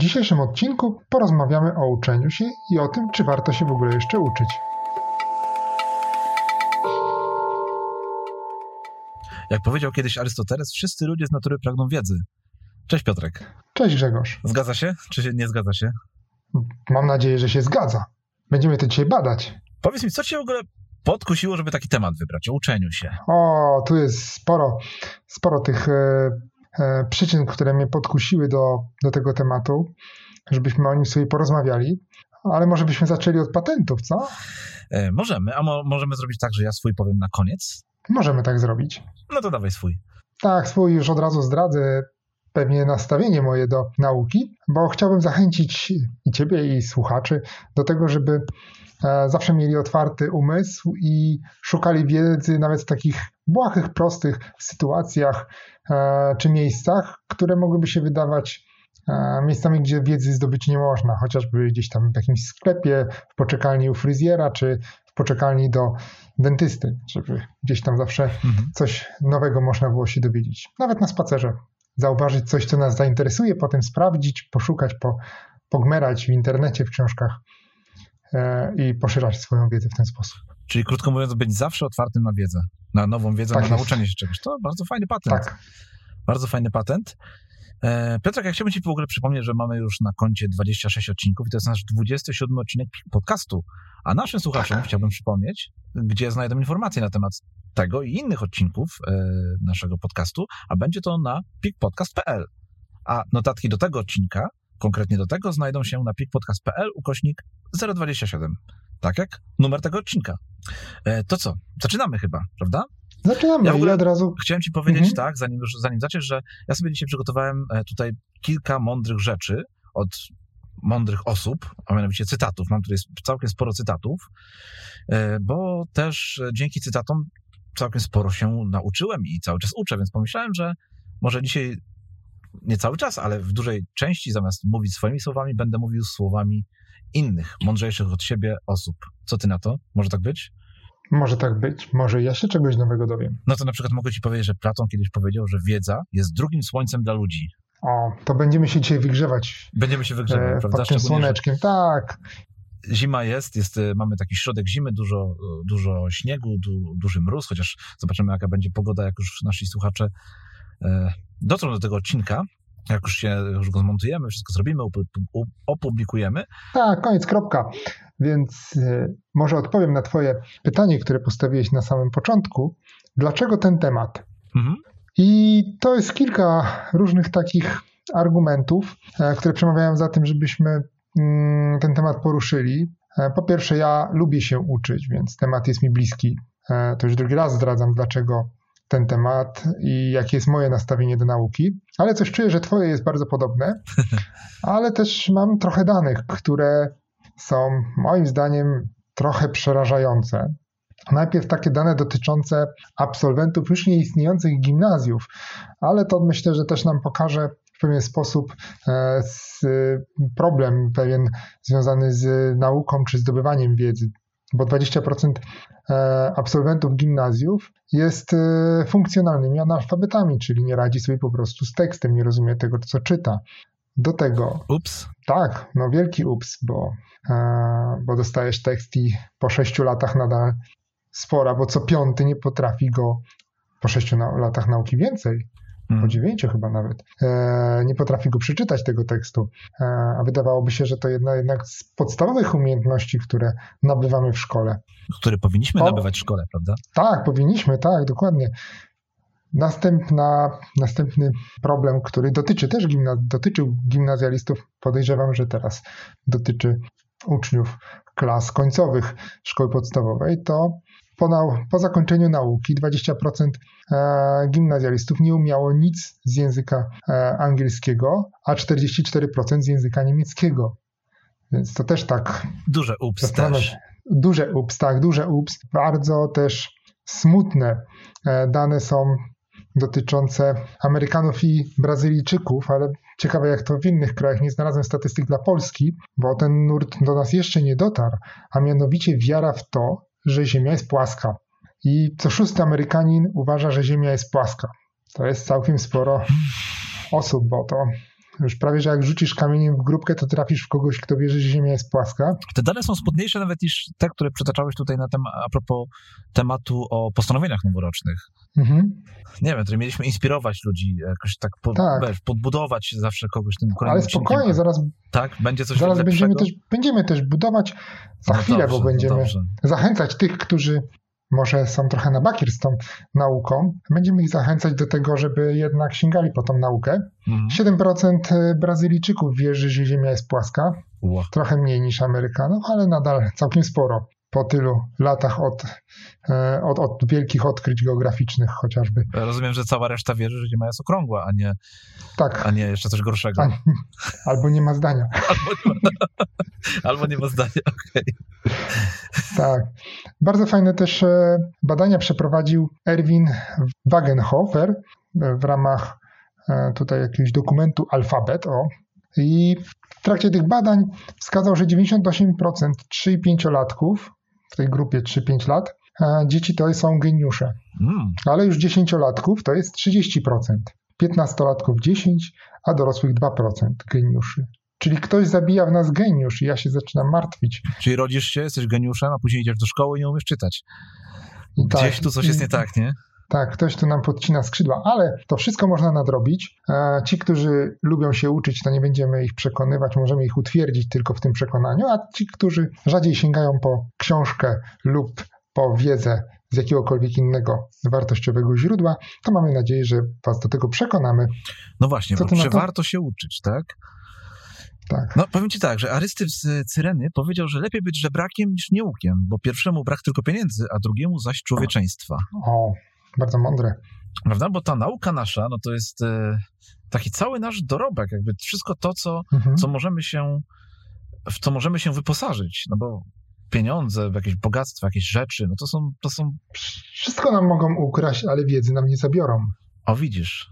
dzisiejszym odcinku porozmawiamy o uczeniu się i o tym, czy warto się w ogóle jeszcze uczyć. Jak powiedział kiedyś Arystoteles, wszyscy ludzie z natury pragną wiedzy. Cześć Piotrek. Cześć Grzegorz. Zgadza się, czy się nie zgadza się? Mam nadzieję, że się zgadza. Będziemy to dzisiaj badać. Powiedz mi, co cię w ogóle podkusiło, żeby taki temat wybrać, o uczeniu się? O, tu jest sporo, sporo tych e, przyczyn, które mnie podkusiły do, do tego tematu, żebyśmy o nim sobie porozmawiali. Ale może byśmy zaczęli od patentów, co? E, możemy, a mo możemy zrobić tak, że ja swój powiem na koniec? Możemy tak zrobić. No to dawaj swój. Tak, swój już od razu zdradzę pewnie nastawienie moje do nauki, bo chciałbym zachęcić i ciebie, i słuchaczy do tego, żeby e, zawsze mieli otwarty umysł i szukali wiedzy nawet w takich błahych, prostych sytuacjach e, czy miejscach, które mogłyby się wydawać e, miejscami, gdzie wiedzy zdobyć nie można, chociażby gdzieś tam w jakimś sklepie, w poczekalni u fryzjera, czy w poczekalni do dentysty, żeby gdzieś tam zawsze Mhm. coś nowego można było się dowiedzieć. Nawet na spacerze. Zauważyć coś, co nas zainteresuje, potem sprawdzić, poszukać, po, pogmerać w internecie, w książkach i poszerzać swoją wiedzę w ten sposób. Czyli krótko mówiąc, być zawsze otwartym na wiedzę, na nową wiedzę, Tak na jest. nauczenie się czegoś. To bardzo fajny patent. Tak, Bardzo fajny patent. E, Piotrek, ja chciałbym Ci w ogóle przypomnieć, że mamy już na koncie 26 odcinków i to jest nasz 27 odcinek podcastu. A naszym słuchaczom Tak. chciałbym przypomnieć, gdzie znajdą informacje na temat tego i innych odcinków e, naszego podcastu, a będzie to na pikpodcast.pl. A notatki do tego odcinka, konkretnie do tego, znajdą się na pikpodcast.pl ukośnik 027. Tak jak numer tego odcinka. E, To co? Zaczynamy chyba, prawda? zaczynamy Ja w ogóle- od razu Chciałem ci powiedzieć Mhm. tak, zanim, zanim zaczniesz, że ja sobie dzisiaj przygotowałem e, tutaj kilka mądrych rzeczy od mądrych osób, a mianowicie cytatów. Mam tutaj całkiem sporo cytatów, e, bo też dzięki cytatom całkiem sporo się nauczyłem i cały czas uczę, więc pomyślałem, że może dzisiaj nie cały czas, ale w dużej części zamiast mówić swoimi słowami, będę mówił słowami innych, mądrzejszych od siebie osób. Co ty na to? Może tak być? może tak być, może ja się czegoś nowego dowiem. No to na przykład mogę ci powiedzieć, że Platon kiedyś powiedział, że wiedza jest drugim słońcem dla ludzi. O, to będziemy się dzisiaj wygrzewać Będziemy się wygrzewać, e, prawda? pod tym słoneczkiem. Tak, zima jest, jest, e, mamy taki środek zimy, dużo, e, dużo śniegu, du, duży mróz, chociaż zobaczymy jaka będzie pogoda, jak już nasi słuchacze dotrą do tego odcinka. Jak już, się, już go zmontujemy, wszystko zrobimy, opublikujemy. tak, koniec, kropka. Więc e, może odpowiem na twoje pytanie, które postawiłeś na samym początku. Dlaczego ten temat? Mhm. I to jest kilka różnych takich argumentów, e, które przemawiają za tym, żebyśmy mm, ten temat poruszyli. E, Po pierwsze, ja lubię się uczyć, więc temat jest mi bliski. E, To już drugi raz zdradzam, dlaczego ten temat i jakie jest moje nastawienie do nauki, ale coś czuję, że Twoje jest bardzo podobne, ale też mam trochę danych, które są moim zdaniem trochę przerażające. Najpierw takie dane dotyczące absolwentów już nieistniejących gimnazjów, ale to myślę, że też nam pokaże w pewien sposób e, problem pewien związany z nauką czy zdobywaniem wiedzy, bo 20% e, absolwentów gimnazjów jest e, funkcjonalnymi analfabetami, czyli nie radzi sobie po prostu z tekstem, nie rozumie tego, co czyta. Do tego Ups. tak, no wielki ups, bo, e, bo dostajesz tekst i po sześciu latach nadal spora, bo co piąty nie potrafi go po sześciu na, latach nauki więcej, po Mm. dziewięciu chyba nawet, e, nie potrafi go przeczytać tego tekstu. E, a wydawałoby się, że to jedna jednak z podstawowych umiejętności, które nabywamy w szkole. Który powinniśmy O. nabywać w szkole, prawda? Tak, powinniśmy, tak, dokładnie. Następna, następny problem, który dotyczy też gimna, dotyczył gimnazjalistów, podejrzewam, że teraz dotyczy uczniów klas końcowych szkoły podstawowej, to po, nau, po zakończeniu nauki 20% e, gimnazjalistów nie umiało nic z języka e, angielskiego, a 44% z języka niemieckiego. Więc to też tak Duże ups też. Duże ups, tak, duże ups. Bardzo też smutne e, dane są dotyczące Amerykanów i Brazylijczyków, ale ciekawe jak to w innych krajach. Nie znalazłem statystyk dla Polski, bo ten nurt do nas jeszcze nie dotarł, a mianowicie wiara w to, że Ziemia jest płaska. I co szósty Amerykanin uważa, że Ziemia jest płaska. To jest całkiem sporo osób, bo to już prawie, że jak rzucisz kamieniem w grupkę, to trafisz w kogoś, kto wierzy, że Ziemia jest płaska. Te dane są smutniejsze nawet niż te, które przytaczałeś tutaj na tem- a propos tematu o postanowieniach noworocznych. Mhm. Nie wiem, które mieliśmy inspirować ludzi, jakoś tak, po, Tak. Wiesz, podbudować zawsze kogoś tym kolejnym Ale spokojnie, odcinkiem. zaraz, Tak, będzie coś zaraz lepszego? będziemy, też, będziemy też budować za No chwilę, dobrze, bo no będziemy dobrze. zachęcać tych, którzy może są trochę na bakier z tą nauką. Będziemy ich zachęcać do tego, żeby jednak sięgali po tą naukę. Mhm. 7% Brazylijczyków wierzy, że Ziemia jest płaska. Ło. trochę mniej niż Amerykanów, ale nadal całkiem sporo po tylu latach od, e, od, od wielkich odkryć geograficznych chociażby. Rozumiem, że cała reszta wierzy, że Ziemia jest okrągła, a nie, Tak, a nie jeszcze coś gorszego. A- albo nie ma zdania. Albo, nie ma, albo nie ma zdania, okej. Tak. Bardzo fajne też e, badania przeprowadził Erwin Wagenhofer w ramach e, tutaj jakiegoś dokumentu Alfabet. O. I w trakcie tych badań wskazał, że 98% 3 i 5-latków w tej grupie 3-5 lat e, dzieci to są geniusze. Mm, ale już 10-latków to jest 30%, 15-latków 10%, a dorosłych 2% geniuszy. Czyli ktoś zabija w nas geniusz i ja się zaczynam martwić. czyli rodzisz się, jesteś geniuszem, a później idziesz do szkoły i nie umiesz czytać. I Gdzieś tu coś jest nie tak, nie? Tak, ktoś tu nam podcina skrzydła, ale to wszystko można nadrobić. E, Ci, którzy lubią się uczyć, to nie będziemy ich przekonywać, możemy ich utwierdzić tylko w tym przekonaniu, a ci, którzy rzadziej sięgają po książkę lub po wiedzę z jakiegokolwiek innego wartościowego źródła, to mamy nadzieję, że Was do tego przekonamy. No właśnie, Co bo czy to? warto się uczyć, tak? Tak. No powiem ci tak, że Arystyw z Cyreny powiedział, że lepiej być żebrakiem niż nieukiem, bo pierwszemu brak tylko pieniędzy, a drugiemu zaś człowieczeństwa. O, bardzo mądre. Prawda? Bo ta nauka nasza, no to jest e, taki cały nasz dorobek, jakby wszystko to, co, Mhm. co możemy się, w co możemy się wyposażyć, no bo pieniądze, jakieś bogactwo, jakieś rzeczy, no to są, to są, Wszystko nam mogą ukraść, ale wiedzy nam nie zabiorą. o widzisz,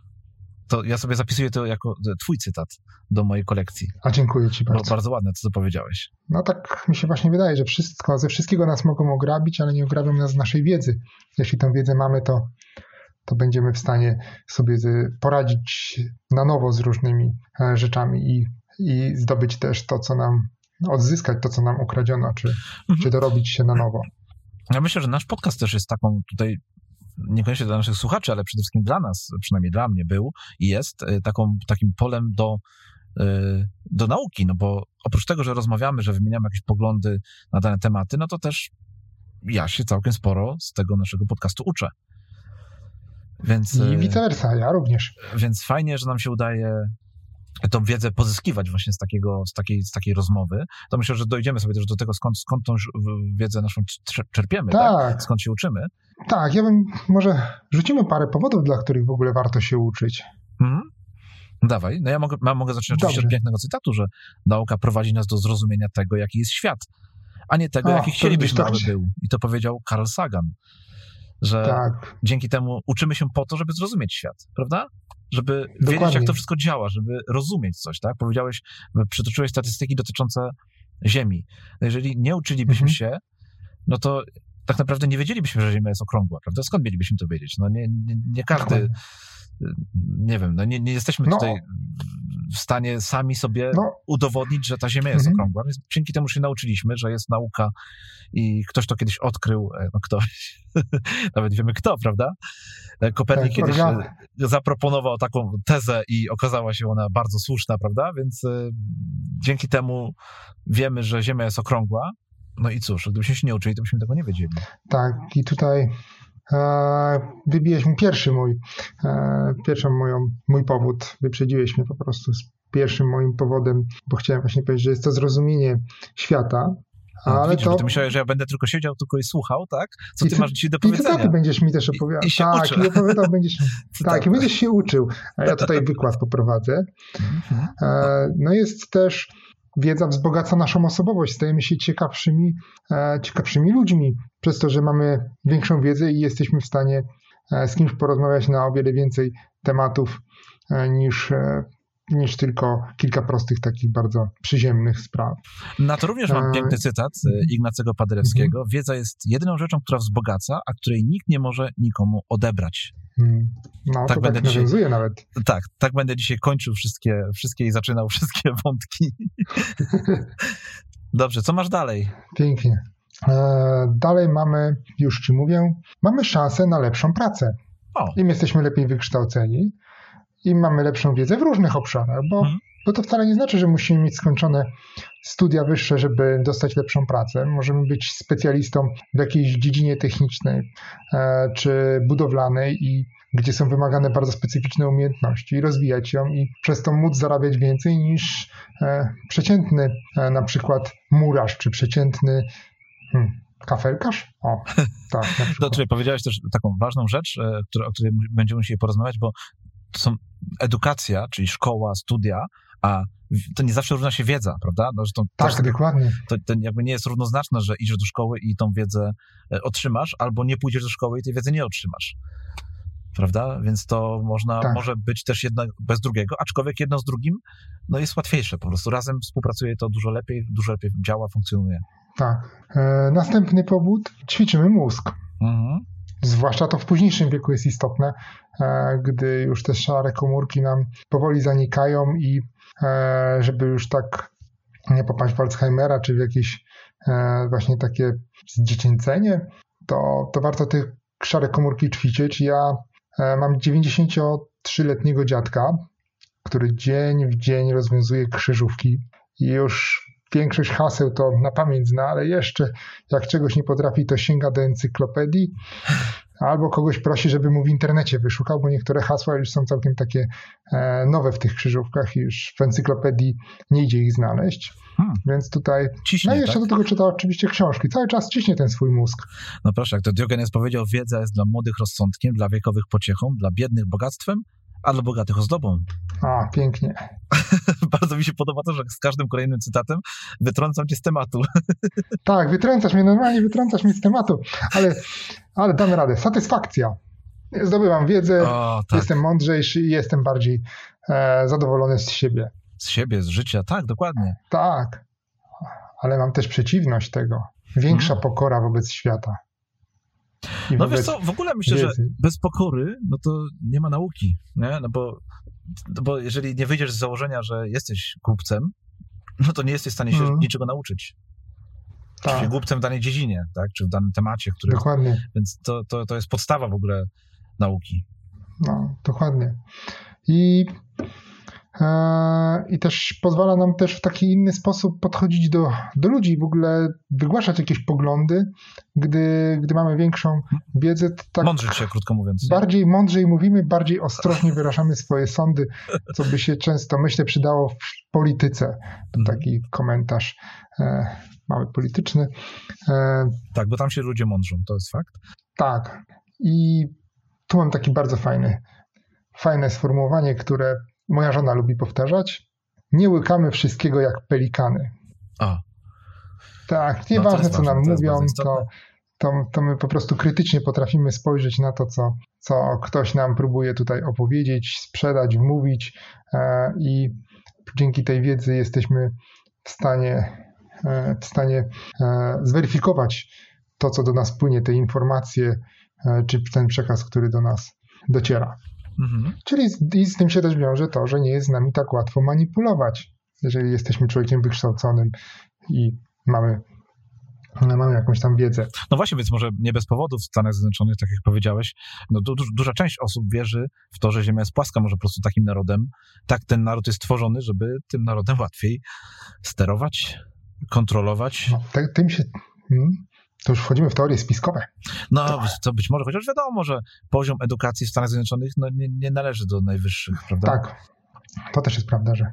to ja sobie zapisuję to jako e, twój cytat do mojej kolekcji, A dziękuję Ci bo bardzo. bardzo ładne to, co powiedziałeś. No tak mi się właśnie wydaje, że wszystko, ze wszystkiego nas mogą ograbić, ale nie ograbią nas z naszej wiedzy. Jeśli tę wiedzę mamy, to, to będziemy w stanie sobie poradzić na nowo z różnymi e, rzeczami i, i zdobyć też to, co nam, odzyskać to, co nam ukradziono, czy, Mhm. czy dorobić się na nowo. Ja myślę, że nasz podcast też jest taką tutaj, niekoniecznie dla naszych słuchaczy, ale przede wszystkim dla nas, przynajmniej dla mnie był i jest e, taką, takim polem do, e, do nauki, no bo oprócz tego, że rozmawiamy, że wymieniamy jakieś poglądy na dane tematy, no to też ja się całkiem sporo z tego naszego podcastu uczę. Więc, I e, vice versa, ja również. więc fajnie, że nam się udaje tą wiedzę pozyskiwać właśnie z, takiego, z, takiej, z takiej rozmowy. To myślę, że dojdziemy sobie też do tego, skąd, skąd tą wiedzę naszą czer- czerpiemy, tak? Tak, skąd się uczymy. tak, ja bym, może rzucimy parę powodów, dla których w ogóle warto się uczyć. Mhm. Dawaj, no ja mogę, ja mogę zacząć oczywiście Dobrze. od pięknego cytatu, że nauka prowadzi nas do zrozumienia tego, jaki jest świat, a nie tego, O, jaki chcielibyśmy, aby był. I to powiedział Carl Sagan, że Tak, dzięki temu uczymy się po to, żeby zrozumieć świat, prawda? Żeby wiedzieć, Dokładnie. jak to wszystko działa, żeby rozumieć coś, tak? Powiedziałeś, przytoczyłeś statystyki dotyczące Ziemi. No Jeżeli nie uczylibyśmy Mhm. się, no to tak naprawdę nie wiedzielibyśmy, że Ziemia jest okrągła, prawda? Skąd mielibyśmy to wiedzieć? No nie, nie, nie każdy, Dokładnie. nie wiem, no nie, nie jesteśmy No. tutaj w stanie sami sobie No. udowodnić, że ta Ziemia jest Mhm. okrągła, więc dzięki temu się nauczyliśmy, że jest nauka i ktoś to kiedyś odkrył, e, no ktoś, nawet wiemy kto, prawda? E, Kopernik Tak, kiedyś e, organy. zaproponował taką tezę i okazała się ona bardzo słuszna, prawda? Więc e, dzięki temu wiemy, że Ziemia jest okrągła. No i cóż, gdybyśmy się nie uczyli, to byśmy tego nie wiedzieli. Tak, i tutaj wybiłeś mi pierwszy mój, e, pierwszą moją, mój powód, wyprzedziłeś mnie po prostu z pierwszym moim powodem, bo chciałem właśnie powiedzieć, że jest to zrozumienie świata, No, ale widzisz, to... ty myślałeś, że ja będę tylko siedział tylko i słuchał, tak? Co I ty ty- masz dzisiaj do I powiedzenia? cytaty będziesz mi też I- opowiadał. i się tak, uczę. i opowiadał będziesz. tak, i będziesz się uczył. Ja tutaj wykład poprowadzę. Mhm. E, No jest też wiedza wzbogaca naszą osobowość, stajemy się ciekawszymi, e, ciekawszymi ludźmi przez to, że mamy większą wiedzę i jesteśmy w stanie e, z kimś porozmawiać na o wiele więcej tematów e, niż, niż tylko kilka prostych, takich bardzo przyziemnych spraw. Na to również mam E, piękny cytat e, mhm. Ignacego Paderewskiego. Wiedza jest jedyną rzeczą, która wzbogaca, a której nikt nie może nikomu odebrać. Mm. No, Tak to będę tak dzisiaj- nawet. Tak, tak będę dzisiaj kończył wszystkie, wszystkie i zaczynał wszystkie wątki. Dobrze, co masz dalej? Pięknie. E, dalej mamy, już ci mówię, mamy szansę na lepszą pracę. O, Im jesteśmy lepiej wykształceni, im mamy lepszą wiedzę w różnych obszarach, bo, Mhm. bo to wcale nie znaczy, że musimy mieć skończone studia wyższe, żeby dostać lepszą pracę. Możemy być specjalistą w jakiejś dziedzinie technicznej e, czy budowlanej i gdzie są wymagane bardzo specyficzne umiejętności i rozwijać ją i przez to móc zarabiać więcej niż e, przeciętny e, na przykład murarz czy przeciętny hmm, kafelkarz? O, tak, przykład. której powiedziałeś też taką ważną rzecz, e, o której będziemy musieli porozmawiać, bo to są edukacja, czyli szkoła, studia, a to nie zawsze równa się wiedza, prawda? No, że to, Tak, też, dokładnie. to, to jakby nie jest równoznaczne, że idziesz do szkoły i tą wiedzę e, otrzymasz, albo nie pójdziesz do szkoły i tej wiedzy nie otrzymasz. Prawda? Więc to można, Tak. może być też jedno bez drugiego, aczkolwiek jedno z drugim no jest łatwiejsze po prostu. Razem współpracuje to dużo lepiej, dużo lepiej działa, funkcjonuje. Tak. E, następny powód, ćwiczymy mózg. Mhm. Zwłaszcza to w późniejszym wieku jest istotne, e, gdy już te szare komórki nam powoli zanikają i e, żeby już tak nie popaść w Alzheimera czy w jakieś e, właśnie takie zdziecięcenie, to, to warto te szare komórki ćwiczyć. Ja mam 93-letniego dziadka, który dzień w dzień rozwiązuje krzyżówki i już większość haseł to na pamięć zna, ale jeszcze jak czegoś nie potrafi, to sięga do encyklopedii albo kogoś prosi, żeby mu w internecie wyszukał, bo niektóre hasła już są całkiem takie e, nowe w tych krzyżówkach i już w encyklopedii nie idzie ich znaleźć. Hmm. Więc tutaj. Ciśnie, No i jeszcze tak? do tego czyta oczywiście książki. Cały czas ciśnie ten swój mózg. No proszę, jak to Diogenes powiedział, wiedza jest dla młodych rozsądkiem, dla wiekowych pociechą, dla biednych bogactwem, a dla bogatych ozdobą. A, pięknie. Bardzo mi się podoba to, że z każdym kolejnym cytatem wytrącam cię z tematu. Tak, wytrącasz mnie, normalnie wytrącasz mnie z tematu, ale, ale damy radę. Satysfakcja. Zdobywam wiedzę, O, tak. jestem mądrzejszy i jestem bardziej e, zadowolony z siebie. Z siebie, z życia, tak, dokładnie. Tak, ale mam też przeciwność tego. Większa pokora wobec świata. I. No wiesz co, w ogóle myślę, że wiedzy. bez pokory, no to nie ma nauki, nie? No bo, no bo jeżeli nie wyjdziesz z założenia, że jesteś głupcem, no to nie jesteś w stanie się Mhm. niczego nauczyć. Czyli Tak, głupcem w danej dziedzinie, tak? Czy w danym temacie, który... dokładnie. Więc to, to, to jest podstawa w ogóle nauki. No, dokładnie. I, I też pozwala nam też w taki inny sposób podchodzić do, do ludzi, w ogóle wygłaszać jakieś poglądy, gdy, gdy mamy większą wiedzę. Tak Mądrzyć się, krótko mówiąc. Bardziej mądrzej mówimy, bardziej ostrożnie wyrażamy swoje sądy, co by się często, myślę, przydało w polityce. To Mhm. taki komentarz e, mały polityczny. E, Tak, bo tam się ludzie mądrzą, to jest fakt. tak. I tu mam taki bardzo fajny, fajne sformułowanie, które moja żona lubi powtarzać. Nie łykamy wszystkiego jak pelikany. O, Tak, No nieważne jest co nam to mówią, to, to, to my po prostu krytycznie potrafimy spojrzeć na to, co, co ktoś nam próbuje tutaj opowiedzieć, sprzedać, wmówić e, i dzięki tej wiedzy jesteśmy w stanie, e, w stanie e, zweryfikować to, co do nas płynie, te informacje, czy ten przekaz, który do nas dociera. Mhm. Czyli z, i z tym się też wiąże to, że nie jest z nami tak łatwo manipulować, jeżeli jesteśmy człowiekiem wykształconym i mamy, mamy jakąś tam wiedzę. No właśnie, więc może nie bez powodu w Stanach Zjednoczonych, tak jak powiedziałeś, no du, du- duża część osób wierzy w to, że Ziemia jest płaska, może po prostu takim narodem. Tak ten naród jest stworzony, żeby tym narodem łatwiej sterować, kontrolować. No, te, tym się. Hmm, to już wchodzimy w teorie spiskowe. No, co być może, chociaż wiadomo, że poziom edukacji w Stanach Zjednoczonych no, nie, nie należy do najwyższych, prawda? Tak, to też jest prawda, że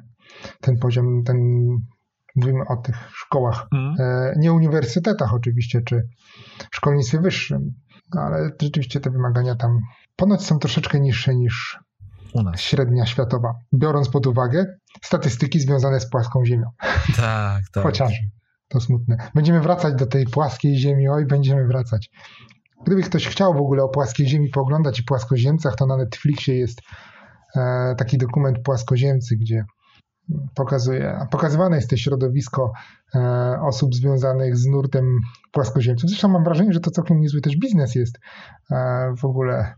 ten poziom, ten mówimy o tych szkołach, e, nie uniwersytetach oczywiście, czy szkolnictwie wyższym, ale rzeczywiście te wymagania tam ponoć są troszeczkę niższe niż średnia światowa, biorąc pod uwagę statystyki związane z płaską ziemią. Tak, tak. Chociaż to smutne. Będziemy wracać do tej płaskiej ziemi, oj, będziemy wracać. Gdyby ktoś chciał w ogóle o płaskiej ziemi pooglądać i płaskoziemcach, to na Netflixie jest e, taki dokument płaskoziemcy, gdzie pokazuje, pokazywane jest to środowisko e, osób związanych z nurtem płaskoziemców. Zresztą mam wrażenie, że to całkiem niezły też biznes jest e, w ogóle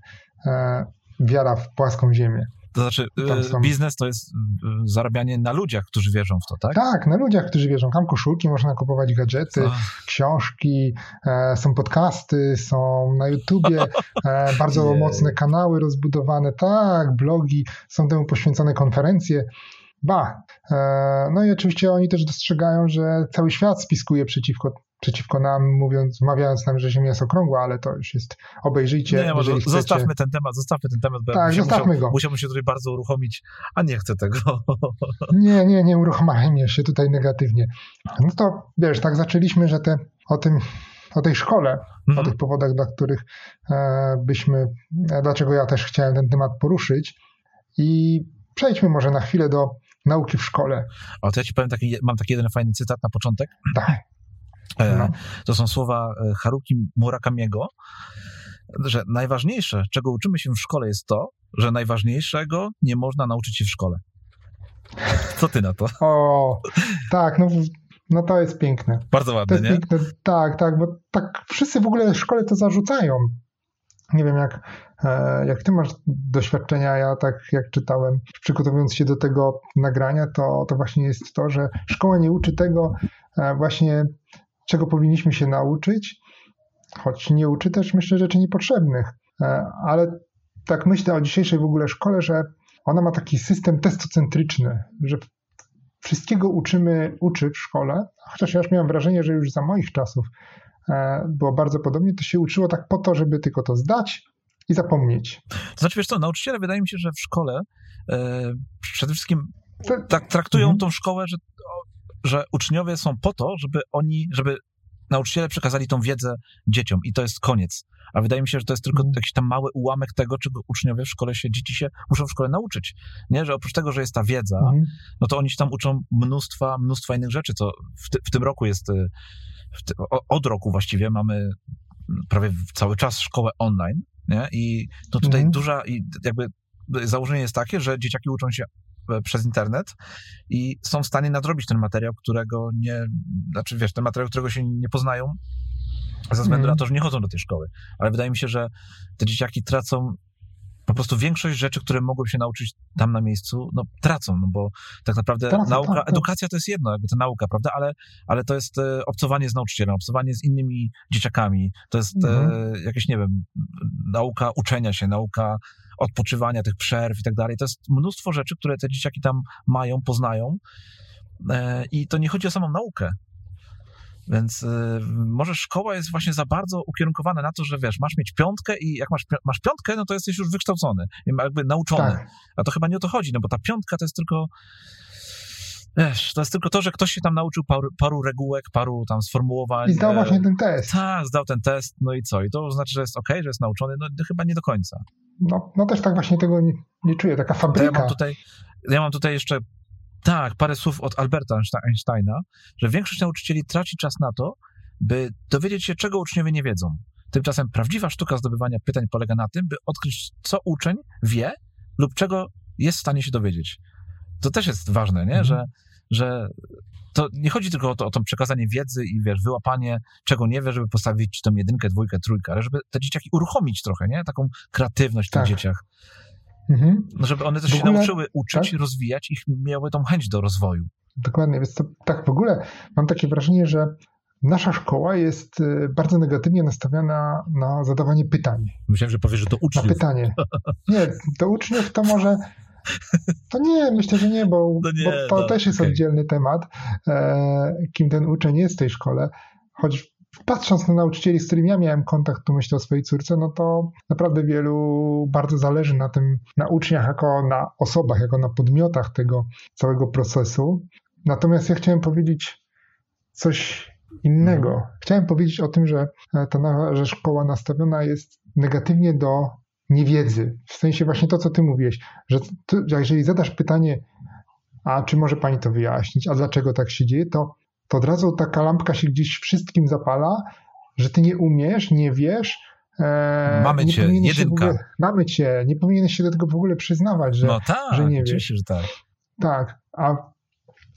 wiara w płaską ziemię. To znaczy, są... biznes to jest zarabianie na ludziach, którzy wierzą w to, tak? Tak, na ludziach, którzy wierzą. Tam koszulki, można kupować gadżety, Co? książki, e, są podcasty, są na YouTubie e, bardzo mocne kanały rozbudowane, tak, blogi, są temu poświęcone konferencje. Ba. E, no i oczywiście oni też dostrzegają, że cały świat spiskuje przeciwko przeciwko nam, mówiąc, mawiając nam, że Ziemia jest okrągła, ale to już jest, obejrzyjcie, nie, może chcecie. Zostawmy ten temat, zostawmy ten temat, bo tak, ja zostawmy musiał, go. musiałbym się tutaj bardzo uruchomić, a nie chcę tego. Nie, nie, nie uruchamiamy się tutaj negatywnie. No to wiesz, tak zaczęliśmy, że te, o tym, o tej szkole, mhm. o tych powodach, dla których e, byśmy, e, dlaczego ja też chciałem ten temat poruszyć i przejdźmy może na chwilę do nauki w szkole. O, to ja ci powiem, taki, mam taki jeden fajny cytat na początek. Tak. E, no. To są słowa e, Haruki Murakamiego, że najważniejsze, czego uczymy się w szkole jest to, że najważniejszego nie można nauczyć się w szkole. Co ty na to? O, tak, no, no to jest piękne. Bardzo ładne, to jest nie? Piękne. Tak, tak, bo tak wszyscy w ogóle w szkole to zarzucają. Nie wiem, jak, e, jak ty masz doświadczenia, ja tak jak czytałem, przygotowując się do tego nagrania, to, to właśnie jest to, że szkoła nie uczy tego właśnie czego powinniśmy się nauczyć, choć nie uczy też, myślę, rzeczy niepotrzebnych. E, ale tak myślę o dzisiejszej w ogóle szkole, że ona ma taki system testocentryczny, że wszystkiego uczymy, uczy w szkole, chociaż ja już miałem wrażenie, że już za moich czasów e, było bardzo podobnie, to się uczyło tak po to, żeby tylko to zdać i zapomnieć. To znaczy, wiesz co, nauczyciele wydaje mi się, że w szkole e, przede wszystkim tak traktują mhm. tą szkołę, że że uczniowie są po to, żeby oni, żeby nauczyciele przekazali tą wiedzę dzieciom i to jest koniec. A wydaje mi się, że to jest tylko mm. jakiś tam mały ułamek tego, czego uczniowie w szkole się, dzieci się muszą w szkole nauczyć. Nie, że oprócz tego, że jest ta wiedza, mm. no to oni się tam uczą mnóstwa, mnóstwa innych rzeczy, co w, ty, w tym roku jest, y, ty, od roku właściwie mamy prawie cały czas szkołę online, nie? I to tutaj mm. duża, i jakby założenie jest takie, że dzieciaki uczą się przez internet i są w stanie nadrobić ten materiał, którego nie, znaczy wiesz, ten materiał, którego się nie poznają ze względu mm. na to, że nie chodzą do tej szkoły. Ale wydaje mi się, że te dzieciaki tracą po prostu większość rzeczy, które mogły się nauczyć tam na miejscu, no tracą, no bo tak naprawdę tracą, nauka, tak, tak. edukacja to jest jedno, jakby to nauka, prawda, ale, ale to jest e, obcowanie z nauczycielem, obcowanie z innymi dzieciakami, to jest e, mhm. jakieś, nie wiem, nauka uczenia się, nauka odpoczywania, tych przerw i tak dalej. To jest mnóstwo rzeczy, które te dzieciaki tam mają, poznają. E, I to nie chodzi o samą naukę. Więc y, może szkoła jest właśnie za bardzo ukierunkowana na to, że wiesz, masz mieć piątkę i jak masz, masz piątkę, no to jesteś już wykształcony, jakby nauczony. Tak. A to chyba nie o to chodzi, no bo ta piątka to jest tylko Wiesz, to jest tylko to, że ktoś się tam nauczył paru, paru regułek, paru tam sformułowań. I zdał właśnie ten test. Tak, zdał ten test, no i co? I to znaczy, że jest ok, że jest nauczony? No chyba nie do końca. No, no też tak właśnie tego nie, nie czuję, taka fabryka. Ja mam, tutaj, ja mam tutaj jeszcze, tak, parę słów od Alberta Einsteina, że większość nauczycieli traci czas na to, by dowiedzieć się, czego uczniowie nie wiedzą. Tymczasem prawdziwa sztuka zdobywania pytań polega na tym, by odkryć, co uczeń wie lub czego jest w stanie się dowiedzieć. To też jest ważne, nie? Mhm. Że, że to nie chodzi tylko o to, o to przekazanie wiedzy i wiesz, wyłapanie czego nie wie, żeby postawić tą jedynkę, dwójkę, trójkę, ale żeby te dzieciaki uruchomić trochę, nie? Taką kreatywność w tak. tych dzieciach. Mhm. No, żeby one też się nauczyły uczyć, tak? rozwijać i miały tą chęć do rozwoju. Dokładnie, więc to tak w ogóle mam takie wrażenie, że nasza szkoła jest y, bardzo negatywnie nastawiona na zadawanie pytań. Myślałem, że powiesz, że to uczniów. Na pytanie. Nie, do uczniów to może to nie, myślę, że nie, bo, no nie, bo to no, też jest okay. oddzielny temat, e, kim ten uczeń jest w tej szkole. Choć patrząc na nauczycieli, z którymi ja miałem kontakt, tu myślę o swojej córce, no to naprawdę wielu bardzo zależy na tym, na uczniach jako na osobach, jako na podmiotach tego całego procesu. Natomiast ja chciałem powiedzieć coś innego. Mhm. Chciałem powiedzieć o tym, że ta że szkoła nastawiona jest negatywnie do niewiedzy. W sensie właśnie to, co ty mówiłeś, że, że jeżeli zadasz pytanie, a czy może pani to wyjaśnić, a dlaczego tak się dzieje, to, to od razu taka lampka się gdzieś wszystkim zapala, że ty nie umiesz, nie wiesz, E, mamy cię, jedynka. Ogóle, mamy cię, nie powinieneś się do tego w ogóle przyznawać, że, no tak, że nie wiesz. że tak. Tak, a,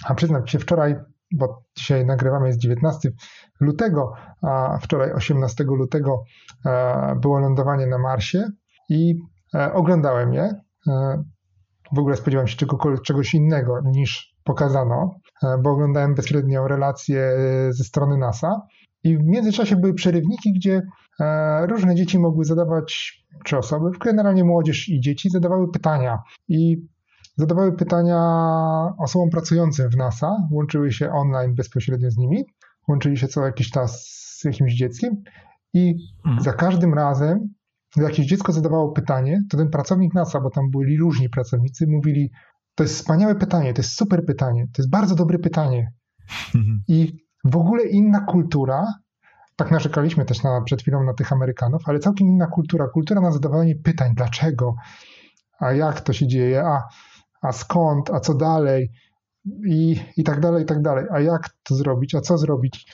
a przyznam się, wczoraj, bo dzisiaj nagrywamy jest 19 lutego, a wczoraj 18 lutego e, było lądowanie na Marsie i e, oglądałem je. E, w ogóle spodziewałem się czegoś innego niż pokazano, e, bo oglądałem bezpośrednio relacje ze strony NASA. I w międzyczasie były przerywniki, gdzie różne dzieci mogły zadawać, czy osoby, generalnie młodzież i dzieci, zadawały pytania. I zadawały pytania osobom pracującym w NASA, łączyły się online bezpośrednio z nimi, łączyli się co jakiś czas z jakimś dzieckiem i mhm. za każdym razem, jakieś dziecko zadawało pytanie, to ten pracownik NASA, bo tam byli różni pracownicy, mówili: To jest wspaniałe pytanie, to jest super pytanie, to jest bardzo dobre pytanie. Mhm. I w ogóle inna kultura. Tak narzekaliśmy też na, przed chwilą na tych Amerykanów, ale całkiem inna kultura. Kultura na zadawanie pytań, dlaczego, a jak to się dzieje, a, a skąd, a co dalej i, i tak dalej, i tak dalej. A jak to zrobić, a co zrobić?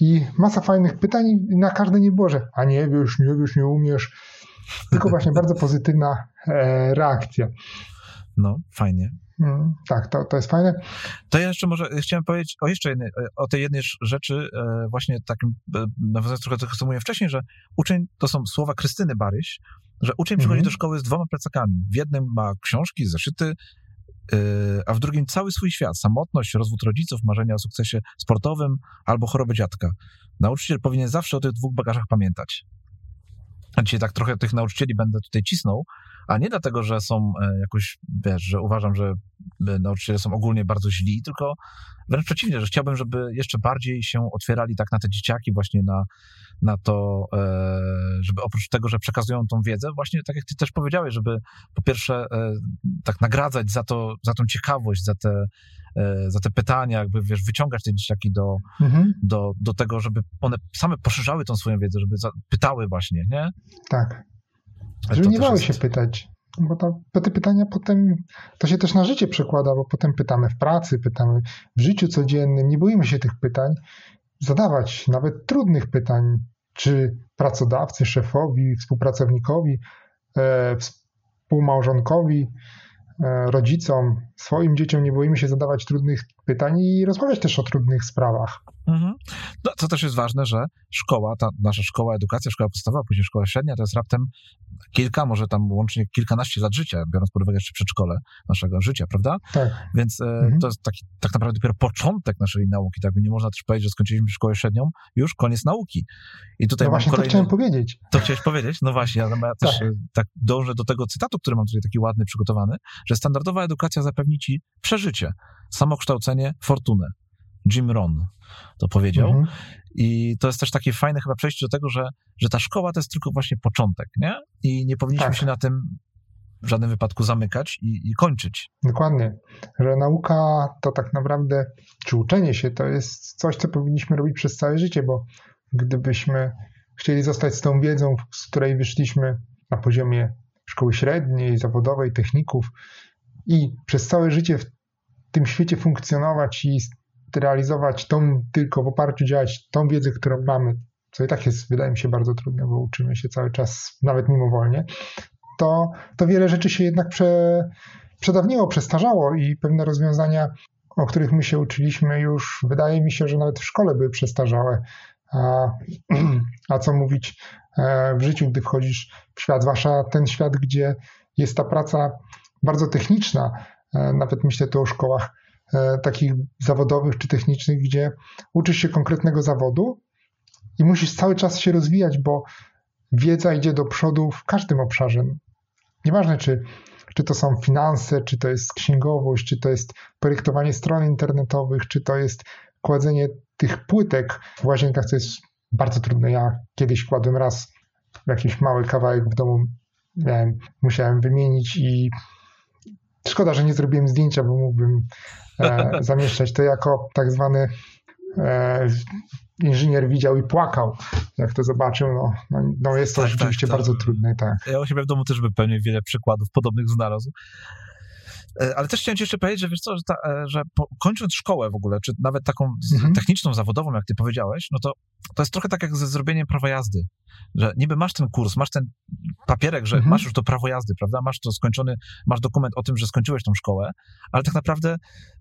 I masa fajnych pytań i na każde nie było, że a nie wiesz, nie wiesz, nie umiesz. Tylko właśnie bardzo pozytywna e, reakcja. No, fajnie. Mm, tak, to, to jest fajne. To ja jeszcze może chciałem powiedzieć o jeszcze jednej, o tej jednej rzeczy, e, właśnie takim, e, nawiązując trochę do tego, co mówiłem wcześniej, że uczeń, to są słowa Krystyny Baryś, że uczeń przychodzi mm -hmm. do szkoły z dwoma plecakami. W jednym ma książki, zeszyty, e, a w drugim cały swój świat, samotność, rozwód rodziców, marzenia o sukcesie sportowym albo chorobę dziadka. Nauczyciel powinien zawsze o tych dwóch bagażach pamiętać. Dzisiaj tak trochę tych nauczycieli będę tutaj cisnął, a nie dlatego, że są e, jakoś, wiesz, że uważam, że e, nauczyciele są ogólnie bardzo źli, tylko wręcz przeciwnie, że chciałbym, żeby jeszcze bardziej się otwierali tak na te dzieciaki, właśnie na, na to, e, żeby oprócz tego, że przekazują tą wiedzę, właśnie tak jak ty też powiedziałeś, żeby po pierwsze tak nagradzać za to, za tą ciekawość, za te, za te pytania, jakby wiesz, wyciągać te dzieciaki do, mhm. do, do tego, żeby one same poszerzały tą swoją wiedzę, żeby pytały właśnie, nie? Tak. Żeby nie bały się pytać. Bo, to, te pytania potem, to się też na życie przekłada, bo potem pytamy w pracy, pytamy w życiu codziennym, nie boimy się tych pytań, zadawać nawet trudnych pytań, czy pracodawcy, szefowi, współpracownikowi, e, współmałżonkowi, e, rodzicom, swoim dzieciom. Nie boimy się zadawać trudnych pytań i rozmawiać też o trudnych sprawach. Mhm. No, co też jest ważne, że szkoła, ta nasza szkoła, edukacja, szkoła podstawowa, później szkoła średnia, to jest raptem kilka, może tam łącznie kilkanaście lat życia, biorąc pod uwagę jeszcze przedszkole naszego życia, prawda? Tak. Więc e, mhm. to jest taki, tak naprawdę dopiero początek naszej nauki, tak? Nie można też powiedzieć, że skończyliśmy szkołę średnią, już koniec nauki. I tutaj no właśnie kolejny... to chciałem powiedzieć. To chciałeś powiedzieć? No właśnie, ja, ja też tak. E, tak dążę do tego cytatu, który mam tutaj taki ładny, przygotowany, że standardowa edukacja zapewni ci przeżycie, samokształcenie, fortunę. Jim Ron to powiedział. Mhm. I to jest też takie fajne chyba przejście do tego, że, że ta szkoła to jest tylko właśnie początek, nie? I nie powinniśmy tak. się na tym w żadnym wypadku zamykać i, i, kończyć. Dokładnie, że nauka to tak naprawdę, czy uczenie się to jest coś, co powinniśmy robić przez całe życie, bo gdybyśmy chcieli zostać z tą wiedzą, z której wyszliśmy na poziomie szkoły średniej, zawodowej, techników i przez całe życie w tym świecie funkcjonować i realizować tą, tylko w oparciu działać tą wiedzę, którą mamy, co i tak jest, wydaje mi się, bardzo trudne, bo uczymy się cały czas, nawet mimowolnie, to, to wiele rzeczy się jednak prze, przedawniło, przestarzało i pewne rozwiązania, o których my się uczyliśmy już, wydaje mi się, że nawet w szkole były przestarzałe. A, a co mówić e, w życiu, gdy wchodzisz w świat, zwłaszcza ten świat, gdzie jest ta praca bardzo techniczna, nawet myślę tu o szkołach E, takich zawodowych czy technicznych, gdzie uczysz się konkretnego zawodu i musisz cały czas się rozwijać, bo wiedza idzie do przodu w każdym obszarze. Nieważne, czy, czy to są finanse, czy to jest księgowość, czy to jest projektowanie stron internetowych, czy to jest kładzenie tych płytek w łazienkach, co jest bardzo trudne. Ja kiedyś kładłem raz jakiś mały kawałek w domu, miałem, musiałem wymienić i szkoda, że nie zrobiłem zdjęcia, bo mógłbym e, zamieszczać to jako tak zwany e, inżynier widział i płakał, jak to zobaczył. No, no, no jest to tak, rzeczywiście tak, bardzo trudne. Tak. Ja u siebie w domu też bym pewnie wiele przykładów podobnych znalazł. E, ale też chciałem ci jeszcze powiedzieć, że wiesz co, że, ta, e, że po, kończąc szkołę w ogóle, czy nawet taką Mhm. techniczną, zawodową, jak ty powiedziałeś, no to to jest trochę tak jak ze zrobieniem prawa jazdy, że niby masz ten kurs, masz ten papierek, że Mhm. masz już to prawo jazdy, prawda, masz to skończony, masz dokument o tym, że skończyłeś tą szkołę, ale tak naprawdę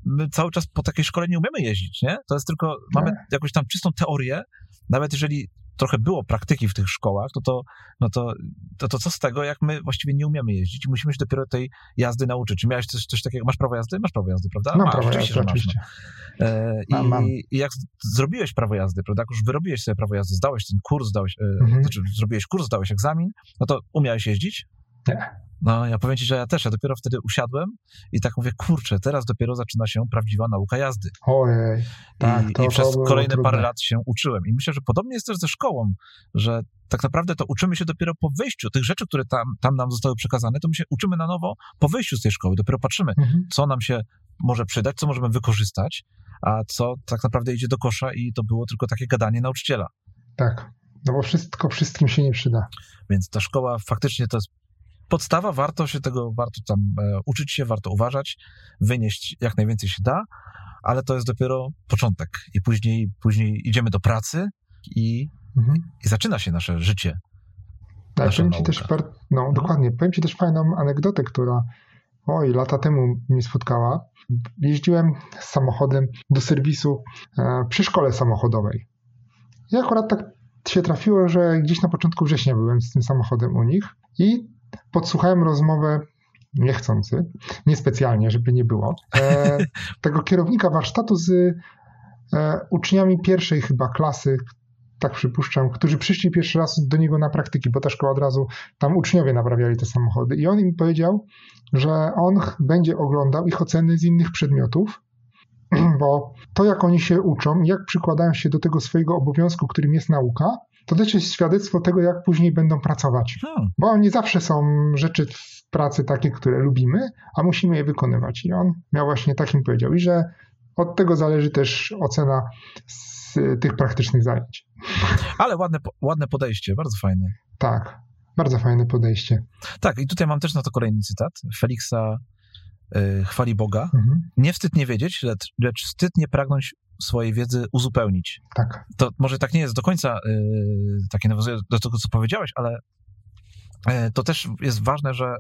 my cały czas po takiej szkole nie umiemy jeździć, nie? To jest tylko, mamy jakąś tam czystą teorię, nawet jeżeli trochę było praktyki w tych szkołach, to to, no to, to, to co z tego, jak my właściwie nie umiemy jeździć i musimy się dopiero tej jazdy nauczyć. Czy miałeś coś, coś takiego, masz prawo jazdy? Masz prawo jazdy, prawda? Mam masz, prawo oczywiście, jazdy, masz, no. E, Mam, i, mam. I jak zrobiłeś prawo jazdy, prawda? Jak już wyrobiłeś sobie prawo jazdy, zdałeś ten kurs, zdałeś, e, Mhm. znaczy zrobiłeś kurs, zdałeś egzamin, no to umiałeś jeździć? Nie. No, ja powiem ci, że ja też, ja dopiero wtedy usiadłem i tak mówię, kurczę, teraz dopiero zaczyna się prawdziwa nauka jazdy. Ojej, tak, I, to, i przez to kolejne trudne. parę lat się uczyłem. I myślę, że podobnie jest też ze szkołą, że tak naprawdę to uczymy się dopiero po wyjściu. Tych rzeczy, które tam, tam nam zostały przekazane, to my się uczymy na nowo po wyjściu z tej szkoły. Dopiero patrzymy, Mhm. co nam się może przydać, co możemy wykorzystać, a co tak naprawdę idzie do kosza i to było tylko takie gadanie nauczyciela. Tak, no bo wszystko wszystkim się nie przyda. Więc ta szkoła faktycznie to jest podstawa, warto się tego, warto tam e, uczyć się, warto uważać, wynieść jak najwięcej się da, ale to jest dopiero początek i później, później idziemy do pracy i, Mhm. i zaczyna się nasze życie. Ale Nasza powiem ci też, no dokładnie, powiem ci też fajną anegdotę, która oj, lata temu mnie spotkała. Jeździłem z samochodem do serwisu e, przy szkole samochodowej. I akurat tak się trafiło, że gdzieś na początku września byłem z tym samochodem u nich i podsłuchałem rozmowę niechcący, niespecjalnie, żeby nie było, e, tego kierownika warsztatu z e, uczniami pierwszej chyba klasy, tak przypuszczam, którzy przyszli pierwszy raz do niego na praktyki, bo ta szkoła od razu, tam uczniowie naprawiali te samochody i on im powiedział, że on będzie oglądał ich oceny z innych przedmiotów, bo to jak oni się uczą, jak przykładają się do tego swojego obowiązku, którym jest nauka, to też jest świadectwo tego, jak później będą pracować. Hmm, Bo nie zawsze są rzeczy w pracy takie, które lubimy, a musimy je wykonywać. I on miał właśnie takim powiedział, i że od tego zależy też ocena z tych praktycznych zajęć. ale ładne, ładne podejście, bardzo fajne. Tak, bardzo fajne podejście. Tak, i tutaj mam też na to kolejny cytat. Feliksa y, chwali Boga. Mhm, Nie wstyd nie wiedzieć, lecz, lecz wstyd nie pragnąć swojej wiedzy uzupełnić. tak. to może tak nie jest do końca y, takie nawiązuje do tego, co powiedziałeś, ale y, to też jest ważne, że